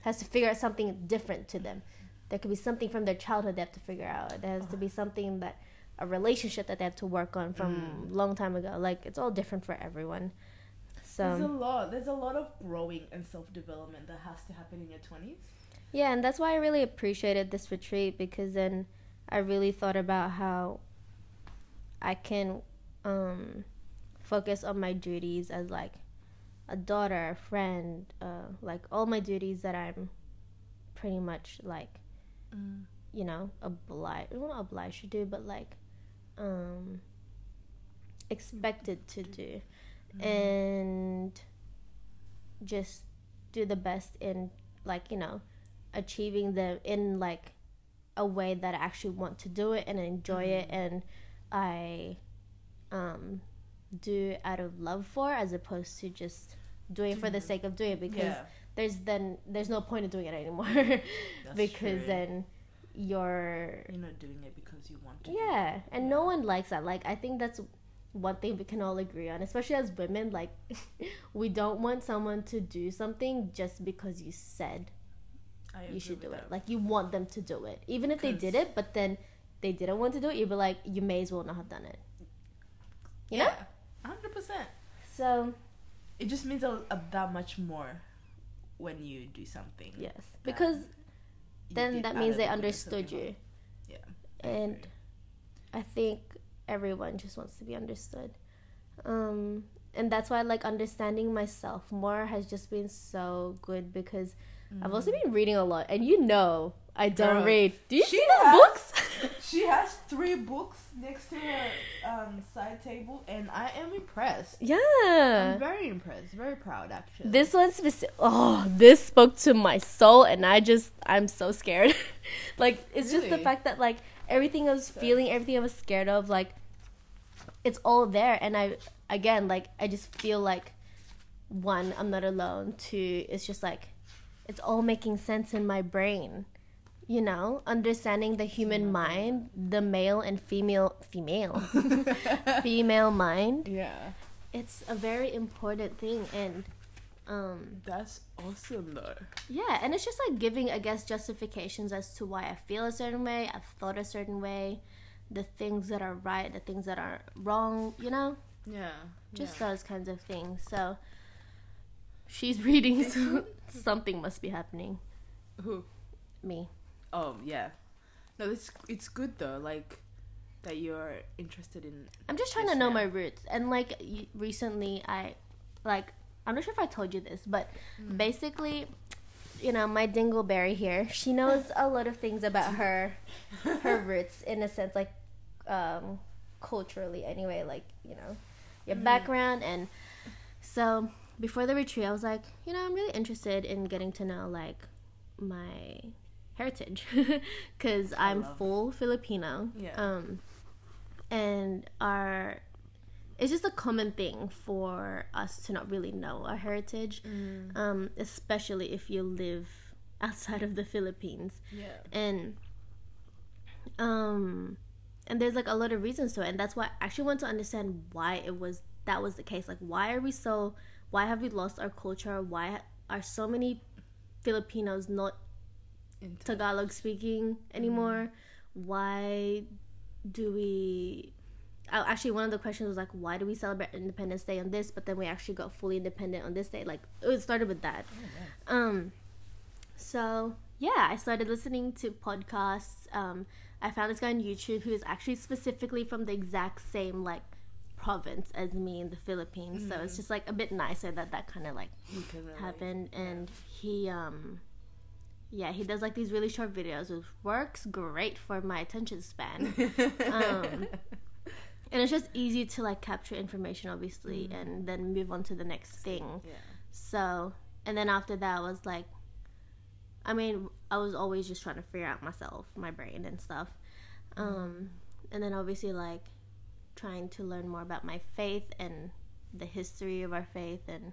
has to figure out something different to them there could be something from their childhood they have to figure out there has to be something that a relationship that they have to work on from Mm. long time ago like it's all different for everyone So There's a lot. There's a lot of growing and self development that has to happen in your 20s. yeah and that's why i really appreciated this retreat because then i really thought about how i can um focus on my duties as like a daughter a friend uh like all my duties that i'm pretty much like Mm. you know obliged well, not obliged to do but like um expected to do Mm. and just do the best in like you know achieving them in like a way that I actually want to do it and enjoy it Mm. and I um do out of love for as opposed to just doing it for the sake of doing it because yeah. there's then there's no point in doing it anymore because true. then you're you're not doing it because you want to. yeah and no one likes that like i think that's one thing we can all agree on especially as women like we don't want someone to do something just because you said I you should do it that. like you want them to do it even if they did it but then they didn't want to do it you'd be like you may as well not have done it you know yeah, hundred percent. so It just means a, a, that much more when you do something. yes because then that means they the goodness of understood you. Yeah. And agree. I think everyone just wants to be understood. Um, and that's why like understanding myself more has just been so good because I've also been reading a lot, and you know I don't Mm. Girl, read. Do you she the books? She has three books next to her um, side table, and I am impressed. yeah. I'm very impressed. Very proud, actually. This one specific. Oh, this spoke to my soul, and I just I'm so scared. like it's just the fact that like everything I was feeling, everything I was scared of, like it's all there, and I again like I just feel like one I'm not alone. Two it's just like it's all making sense in my brain. You know, understanding the human mind, the male and female female female mind. yeah. It's a very important thing, and um That's awesome, though. yeah, and it's just like giving, I guess, justifications as to why I feel a certain way, I've thought a certain way, the things that are right, the things that are wrong, you know? Yeah. Just those kinds of things. So she's reading, so something must be happening. Who? Me. Oh, yeah. No, it's it's good though. Like that you're interested in. I'm just trying to know ma'am. my roots. And like recently, I, like, I'm not sure if I told you this, but Mm. basically, you know, my dingleberry here, she knows a lot of things about her her roots in a sense like um culturally anyway like you know your Mm. background and so before the retreat i was like you know i'm really interested in getting to know like my heritage because i'm full filipino Yeah. um and our it's just a common thing for us to not really know our heritage Mm. um especially if you live outside of the philippines Yeah. and um and there's like a lot of reasons to it and that's why i actually want to understand why it was that was the case like why are we so why have we lost our culture why are so many filipinos not tagalog speaking anymore why do we uh, actually one of the questions was like why do we celebrate independence day on this but then we actually got fully independent on this day. Like it started with that. Um so yeah i started listening to podcasts. Um i found this guy on youtube who is actually specifically from the exact same like province as me in the philippines. So it's just like a bit nicer that that kind of like You can relate. happened. And he um yeah he does like these really short videos which works great for my attention span. Um and it's just easy to like capture information obviously and then move on to the next thing. Yeah. so and then after that I was like i mean i was always just trying to figure out myself my brain and stuff. Um and then obviously like trying to learn more about my faith and the history of our faith and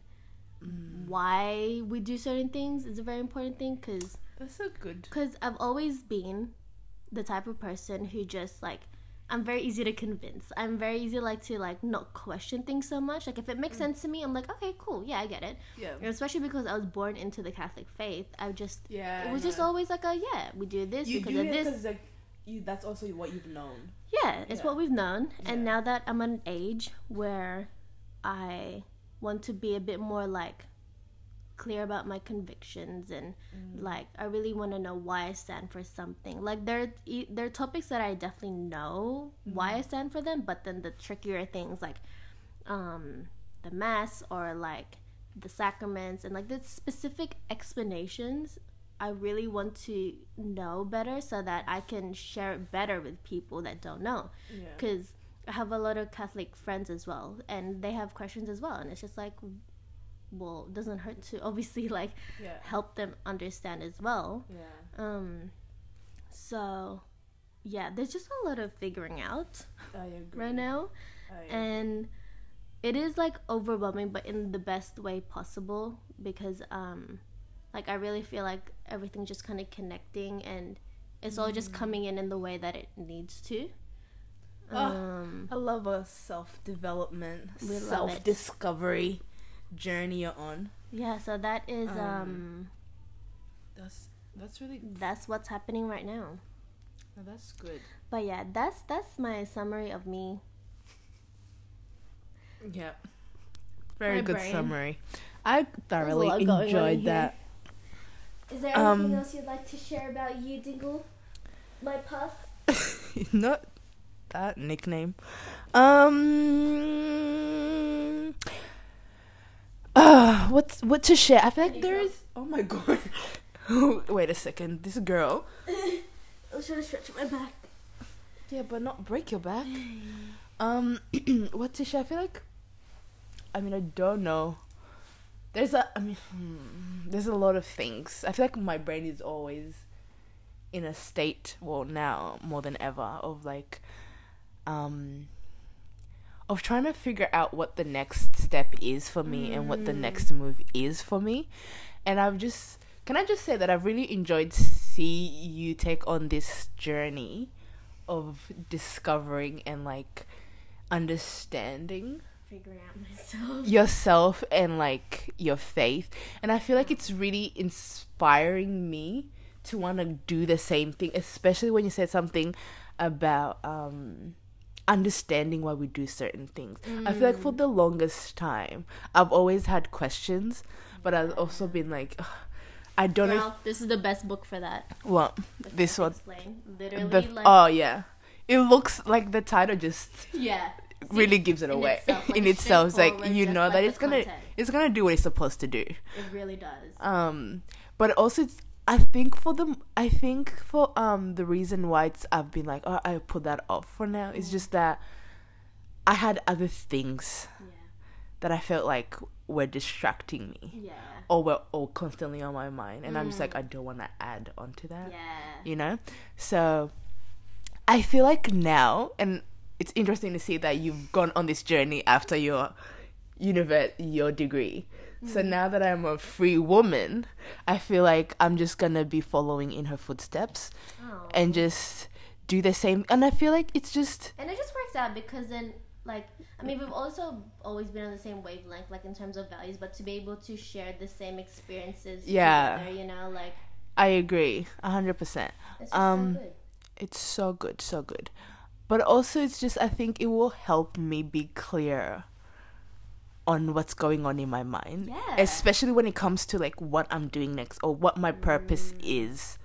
why we do certain things is a very important thing because That's so good. because I've always been the type of person who just like I'm very easy to convince. I'm very easy like to like not question things so much. Like if it makes mm. sense to me, I'm like, okay, cool, yeah, I get it. Yeah. And especially because I was born into the Catholic faith, I just Yeah. it was just always like a yeah, we do this you because do of this. because like you. That's also what you've known. Yeah, it's Yeah. what we've known. And Yeah. now that I'm at an age where I want to be a bit more like clear about my convictions and Mm. like I really want to know why I stand for something. Like there there are topics that I definitely know why Mm. I stand for them, but then the trickier things like um the mass or like the sacraments and like the specific explanations I really want to know better so that I can share it better with people that don't know. Because I have a lot of Catholic friends as well, and they have questions as well, and it's just like, well, it doesn't hurt to obviously like Yeah. help them understand as well. Yeah. Um, so yeah, there's just a lot of figuring out right now, and it is like overwhelming, but in the best way possible because um like I really feel like everything's just kind of connecting and it's all just coming in in the way that it needs to. Oh, Um, I love a self development, We love it. self discovery journey you're on. yeah, so that is um, Um, That's that's really that's what's happening right now. that's good. But yeah, that's that's my summary of me. Yeah. Very My good brain. summary. I thoroughly lot going on in enjoyed here. that. Is there Um, anything else you'd like to share about you, Dingle? My puff? Not that nickname. Um. Uh, what's what to share? I feel like there is. Oh my god. Wait a second. This girl. I was trying to stretch my back. Yeah, but not break your back. Um, what to share? I feel like. I mean, I don't know. There's a. I mean, hmm, there's a lot of things. I feel like my brain is always in a state. Well, now more than ever of like, um, of trying to figure out what the next step is for me and what the Mm. next move is for me, and I've just. Can I just say that I've really enjoyed see you take on this journey of discovering and like understanding Figuring out myself. yourself and like your faith and i feel like it's really inspiring me to want to do the same thing especially when you said something about um understanding why we do certain things i feel like for the longest time i've always had questions but i've also been like i don't know Girl, this is the best book for that. if, well This one- Explain. Literally, the like, oh yeah it looks like the title just yeah. really gives it in away itself, like, in itself it's like you know like that it's gonna it's gonna do what it's supposed to do It really does. um but also it's i think for the i think for um the reason why it's i've been like oh i put that off for now is just that i had other things yeah. that i felt like were distracting me Yeah. or were all constantly on my mind and i'm just Mm. like i don't want to add onto that Yeah. you know so i feel like now and it's interesting to see that you've gone on this journey after your univer- your degree so now that i'm a free woman i feel like i'm just gonna be following in her footsteps Oh. and just do the same and i feel like it's just And it just works out because then, like, I mean, we've also always been on the same wavelength, like in terms of values, but to be able to share the same experiences, Yeah. together, you know, like i agree 100% it's just Um, so good. it's so good so good but also it's just i think it will help me be clear on what's going on in my mind Yeah. especially when it comes to like what i'm doing next or what my purpose Mm. is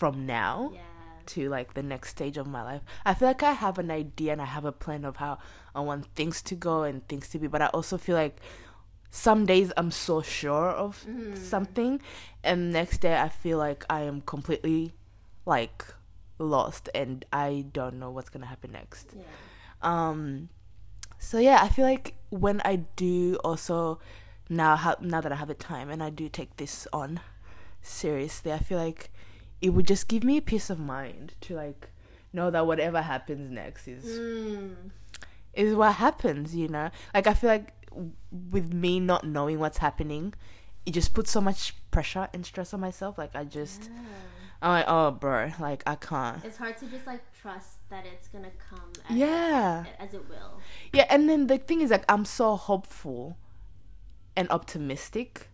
from now Yeah. to like the next stage of my life i feel like i have an idea and i have a plan of how i want things to go and things to be but i also feel like some days i'm so sure of Mm. something and next day i feel like i am completely like lost and i don't know what's gonna happen next Yeah. um so yeah i feel like when i do also now ha- now that i have the time and i do take this on seriously i feel like it would just give me a peace of mind to like know that whatever happens next is Mm. is what happens you know like i feel like with me not knowing what's happening it just puts so much pressure and stress on myself like i just Yeah. i'm like oh bro like i can't It's hard to just like trust that it's gonna come. As, yeah As it will. Yeah, and then the thing is like I'm so hopeful and optimistic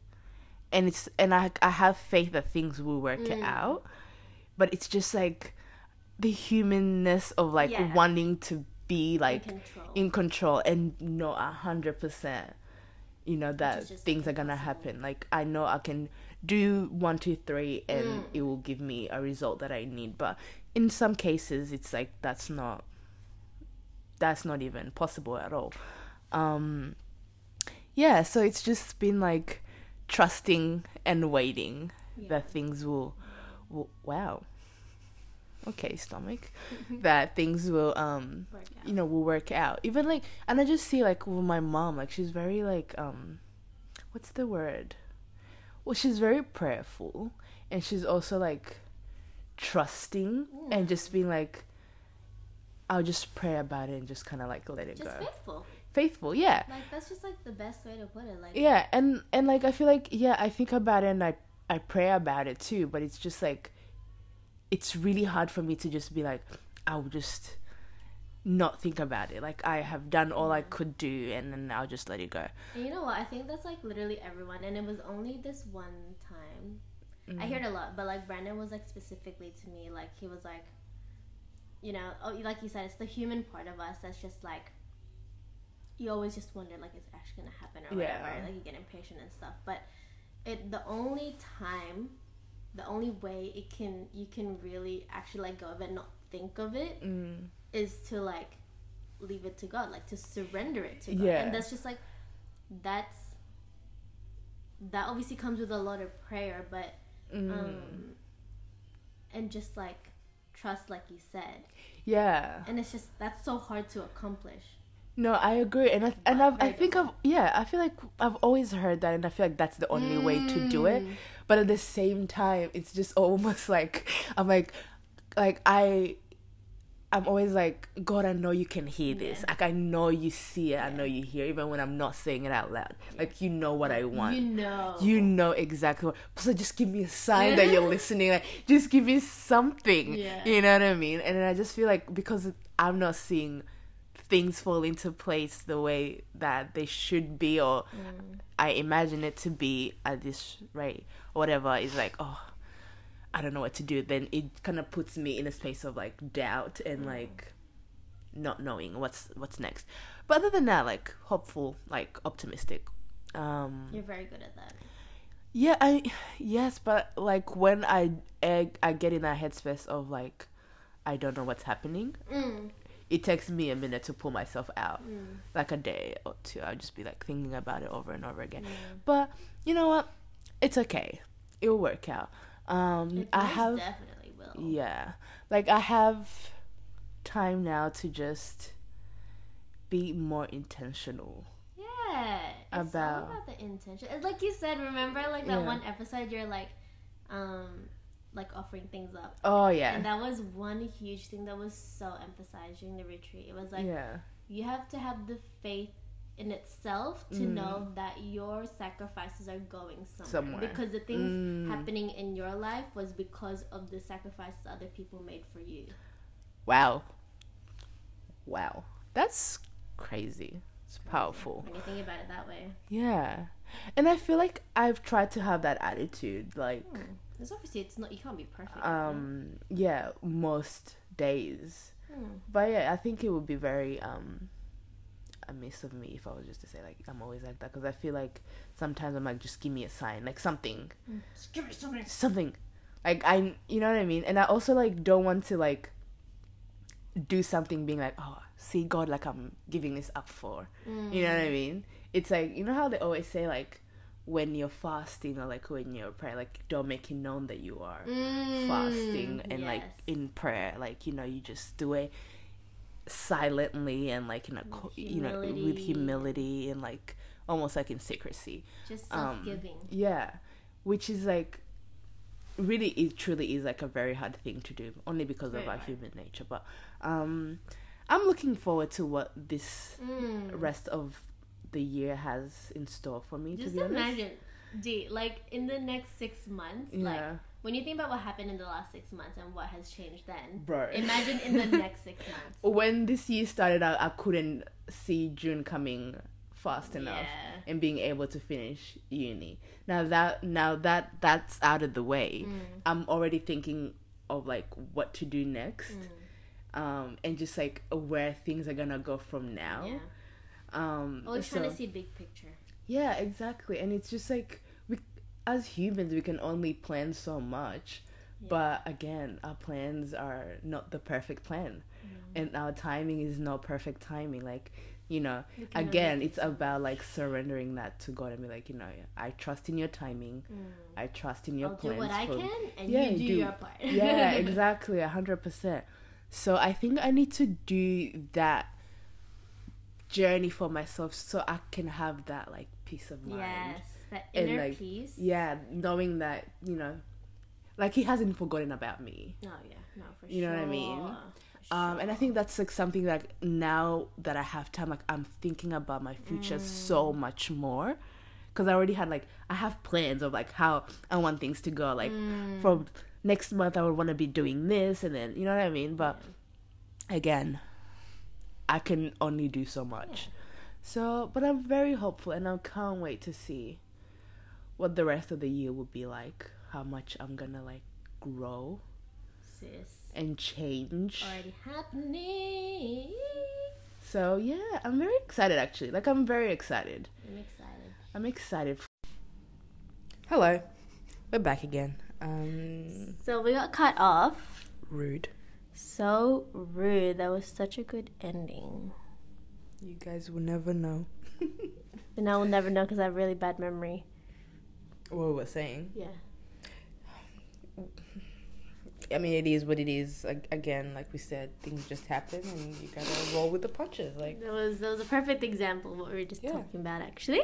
and it's and I I have faith that things will work it Mm. out. But it's just like the humanness of like Yeah. wanting to be like in control. in control and know a hundred percent you know that things are gonna happen like i know i can do one two three and Mm. it will give me a result that i need but in some cases it's like that's not that's not even possible at all. Um yeah so it's just been like trusting and waiting Yeah. that things will, will wow. Okay stomach. That things will um you know will work out. Even like and i just see like with my mom like she's very like um what's the word? Well she's very prayerful and she's also like trusting mm. and just being like I'll just pray about it and just kind of like let it Just go. faithful. Faithful, yeah. Like that's just like the best way to put it. Like Yeah, and and like I feel like yeah, I think about it and I I pray about it too, but it's just like it's really hard for me to just be like I'll just not think about it. Like I have done all I could do and then I'll just let it go. And you know what? I think that's like literally everyone, and it was only this one time. I hear it a lot, but like Brandon was like specifically to me, like he was like, you know, oh, like you said, it's the human part of us that's just like, you always just wonder like it's actually gonna happen or Yeah. whatever. Like you get impatient and stuff, but it the only time, the only way it can you can really actually let go of it, not think of it, Mm. is to like leave it to God, like to surrender it to God. Yeah. And that's just like that's that obviously comes with a lot of prayer, but Mm. um and just like trust like you said. yeah. And it's just that's so hard to accomplish. No, I agree, and I and I've, I think I've yeah, I feel like I've always heard that, and I feel like that's the only way to do it. Mm. But at the same time, it's just almost like I'm like, like I, I'm always like God. I know you can hear this. Yeah. Like I know you see it. I know you hear, even when I'm not saying it out loud. Like you know what I want. You know. You know exactly what. So just give me a sign that you're listening. Like just give me something. Yeah. You know what I mean? And then I just feel like because I'm not seeing things fall into place the way that they should be or Mm. I imagine it to be at this rate whatever is like oh I don't know what to do then it kind of puts me in a space of like doubt and like not knowing what's what's next but other than that like hopeful like optimistic um You're very good at that. yeah, I yes, but like when I I, I get in that headspace of like I don't know what's happening, Mm. it takes me a minute to pull myself out. Mm. Like a day or two, I'll just be like thinking about it over and over again. Mm. But you know what? It's okay. It'll work out. Um, I have definitely will. yeah, like I have time now to just be more intentional. Yeah. It's About- all about the intention. It's like you said, remember like that Yeah. one episode you're like um like offering things up. Oh yeah, And that was one huge thing that was so emphasized during the retreat. It was like yeah, you have to have the faith in itself to Mm. know that your sacrifices are going somewhere. Somewhere. Because the things Mm. happening in your life was because of the sacrifices other people made for you. wow, wow, that's crazy. It's powerful. When you think about it that way. Yeah. And I feel like I've tried to have that attitude like Hmm. Because obviously it's not you can't be perfect. um yeah, most days. Hmm. But yeah, I think it would be very um amiss of me if I was just to say like I'm always like that because I feel like sometimes I'm like just give me a sign, like something, Just give me something. something. Like I you know what I mean? And I also like don't want to like do something being like, "Oh, see God like I'm giving this up for." You know what I mean? It's like you know how they always say like when you're fasting or like when you're praying, like don't make it known that you are Mm, fasting and like in prayer, like you know you just do it silently and like in a you know with humility. and like almost like in secrecy. just um, self-giving. Yeah, which is like really it truly is like a very hard thing to do only because Very of our hard. human nature. But um I'm looking forward to what this Mm. rest of the year has in store for me. Just to be honest, imagine, D, like in the next six months, like yeah, when you think about what happened in the last six months and what has changed then, bro. imagine in the next six months. when this year started out, I couldn't see June coming fast enough Yeah. and being able to finish uni. Now that now that that's out of the way, Mm. I'm already thinking of like what to do next. Mm. Um, and just like where things are gonna go from now. Yeah. Um, Always so- trying to see big picture. Yeah, exactly. And it's just like as humans we can only plan so much. Yeah. But again, our plans are not the perfect plan. Mm. And our timing is not perfect timing. Like, you know, can again, it's about like surrendering that to God and be like, you know, I trust in your timing. Mm. I trust in your I'll plans. do what I for- can, and Yeah, you do, do. your part. yeah, exactly, a hundred percent. So I think I need to do that journey for myself so I can have that like peace of mind. Yes, that And, inner like, peace. Yeah, knowing that, you know, like he hasn't forgotten about me. No, yeah, no, for You sure. You know what I mean? Um, and I think that's like something like now that I have time, like I'm thinking about my future so much more. Cause I already had like I have plans of like how I want things to go. Like from next month, I would want to be doing this, and then you know what I mean. But again, I can only do so much. So, but I'm very hopeful, and I can't wait to see what the rest of the year will be like. How much I'm gonna like grow Sis. and change. Already happening. So yeah, I'm very excited actually. Like I'm very excited. I'm excited. I'm excited. Hello, we're back again. Um, So we got cut off. rude. So rude. That was such a good ending. You guys will never know And I will never know because I have really bad memory. What we're saying. Yeah. I mean, it is what it is. Ag- Again, like we said, things just happen, and you gotta roll with the punches. Like That was that was a perfect example of what we were just Yeah. talking about actually.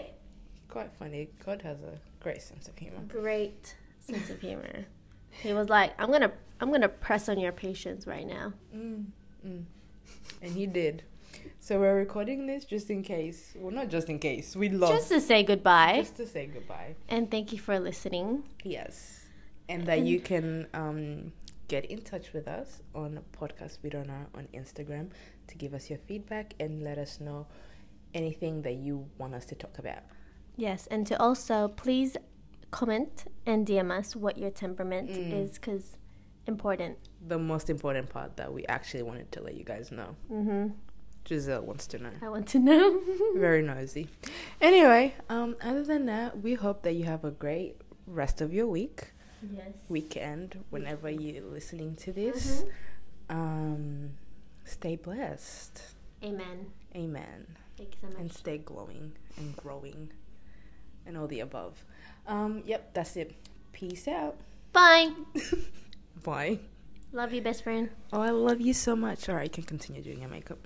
quite funny. God has a great sense of humor. Great sense of humor. He was like, I'm gonna I'm gonna press on your patience right now. Mm, mm. And he did. So we're recording this just in case. Well, not just in case. We love Just to say goodbye just to say goodbye. and thank you for listening. Yes. And that you can um, get in touch with us on Podcast We Don't Know on Instagram to give us your feedback and let us know anything that you want us to talk about. Yes, and to also please comment and DM us what your temperament Mm. is because important. The most important part that we actually wanted to let you guys know. Mm-hmm. Giselle wants to know. I want to know. Very nosy. Anyway, um, other than that, we hope that you have a great rest of your week, yes. weekend, whenever you're listening to this. Um, stay blessed. Amen. Amen. Thank you so much. and stay glowing and growing and all the above. Um, yep, that's it. Peace out. Bye. Bye. Love you, best friend. Oh, I love you so much. All right, you can continue doing your makeup.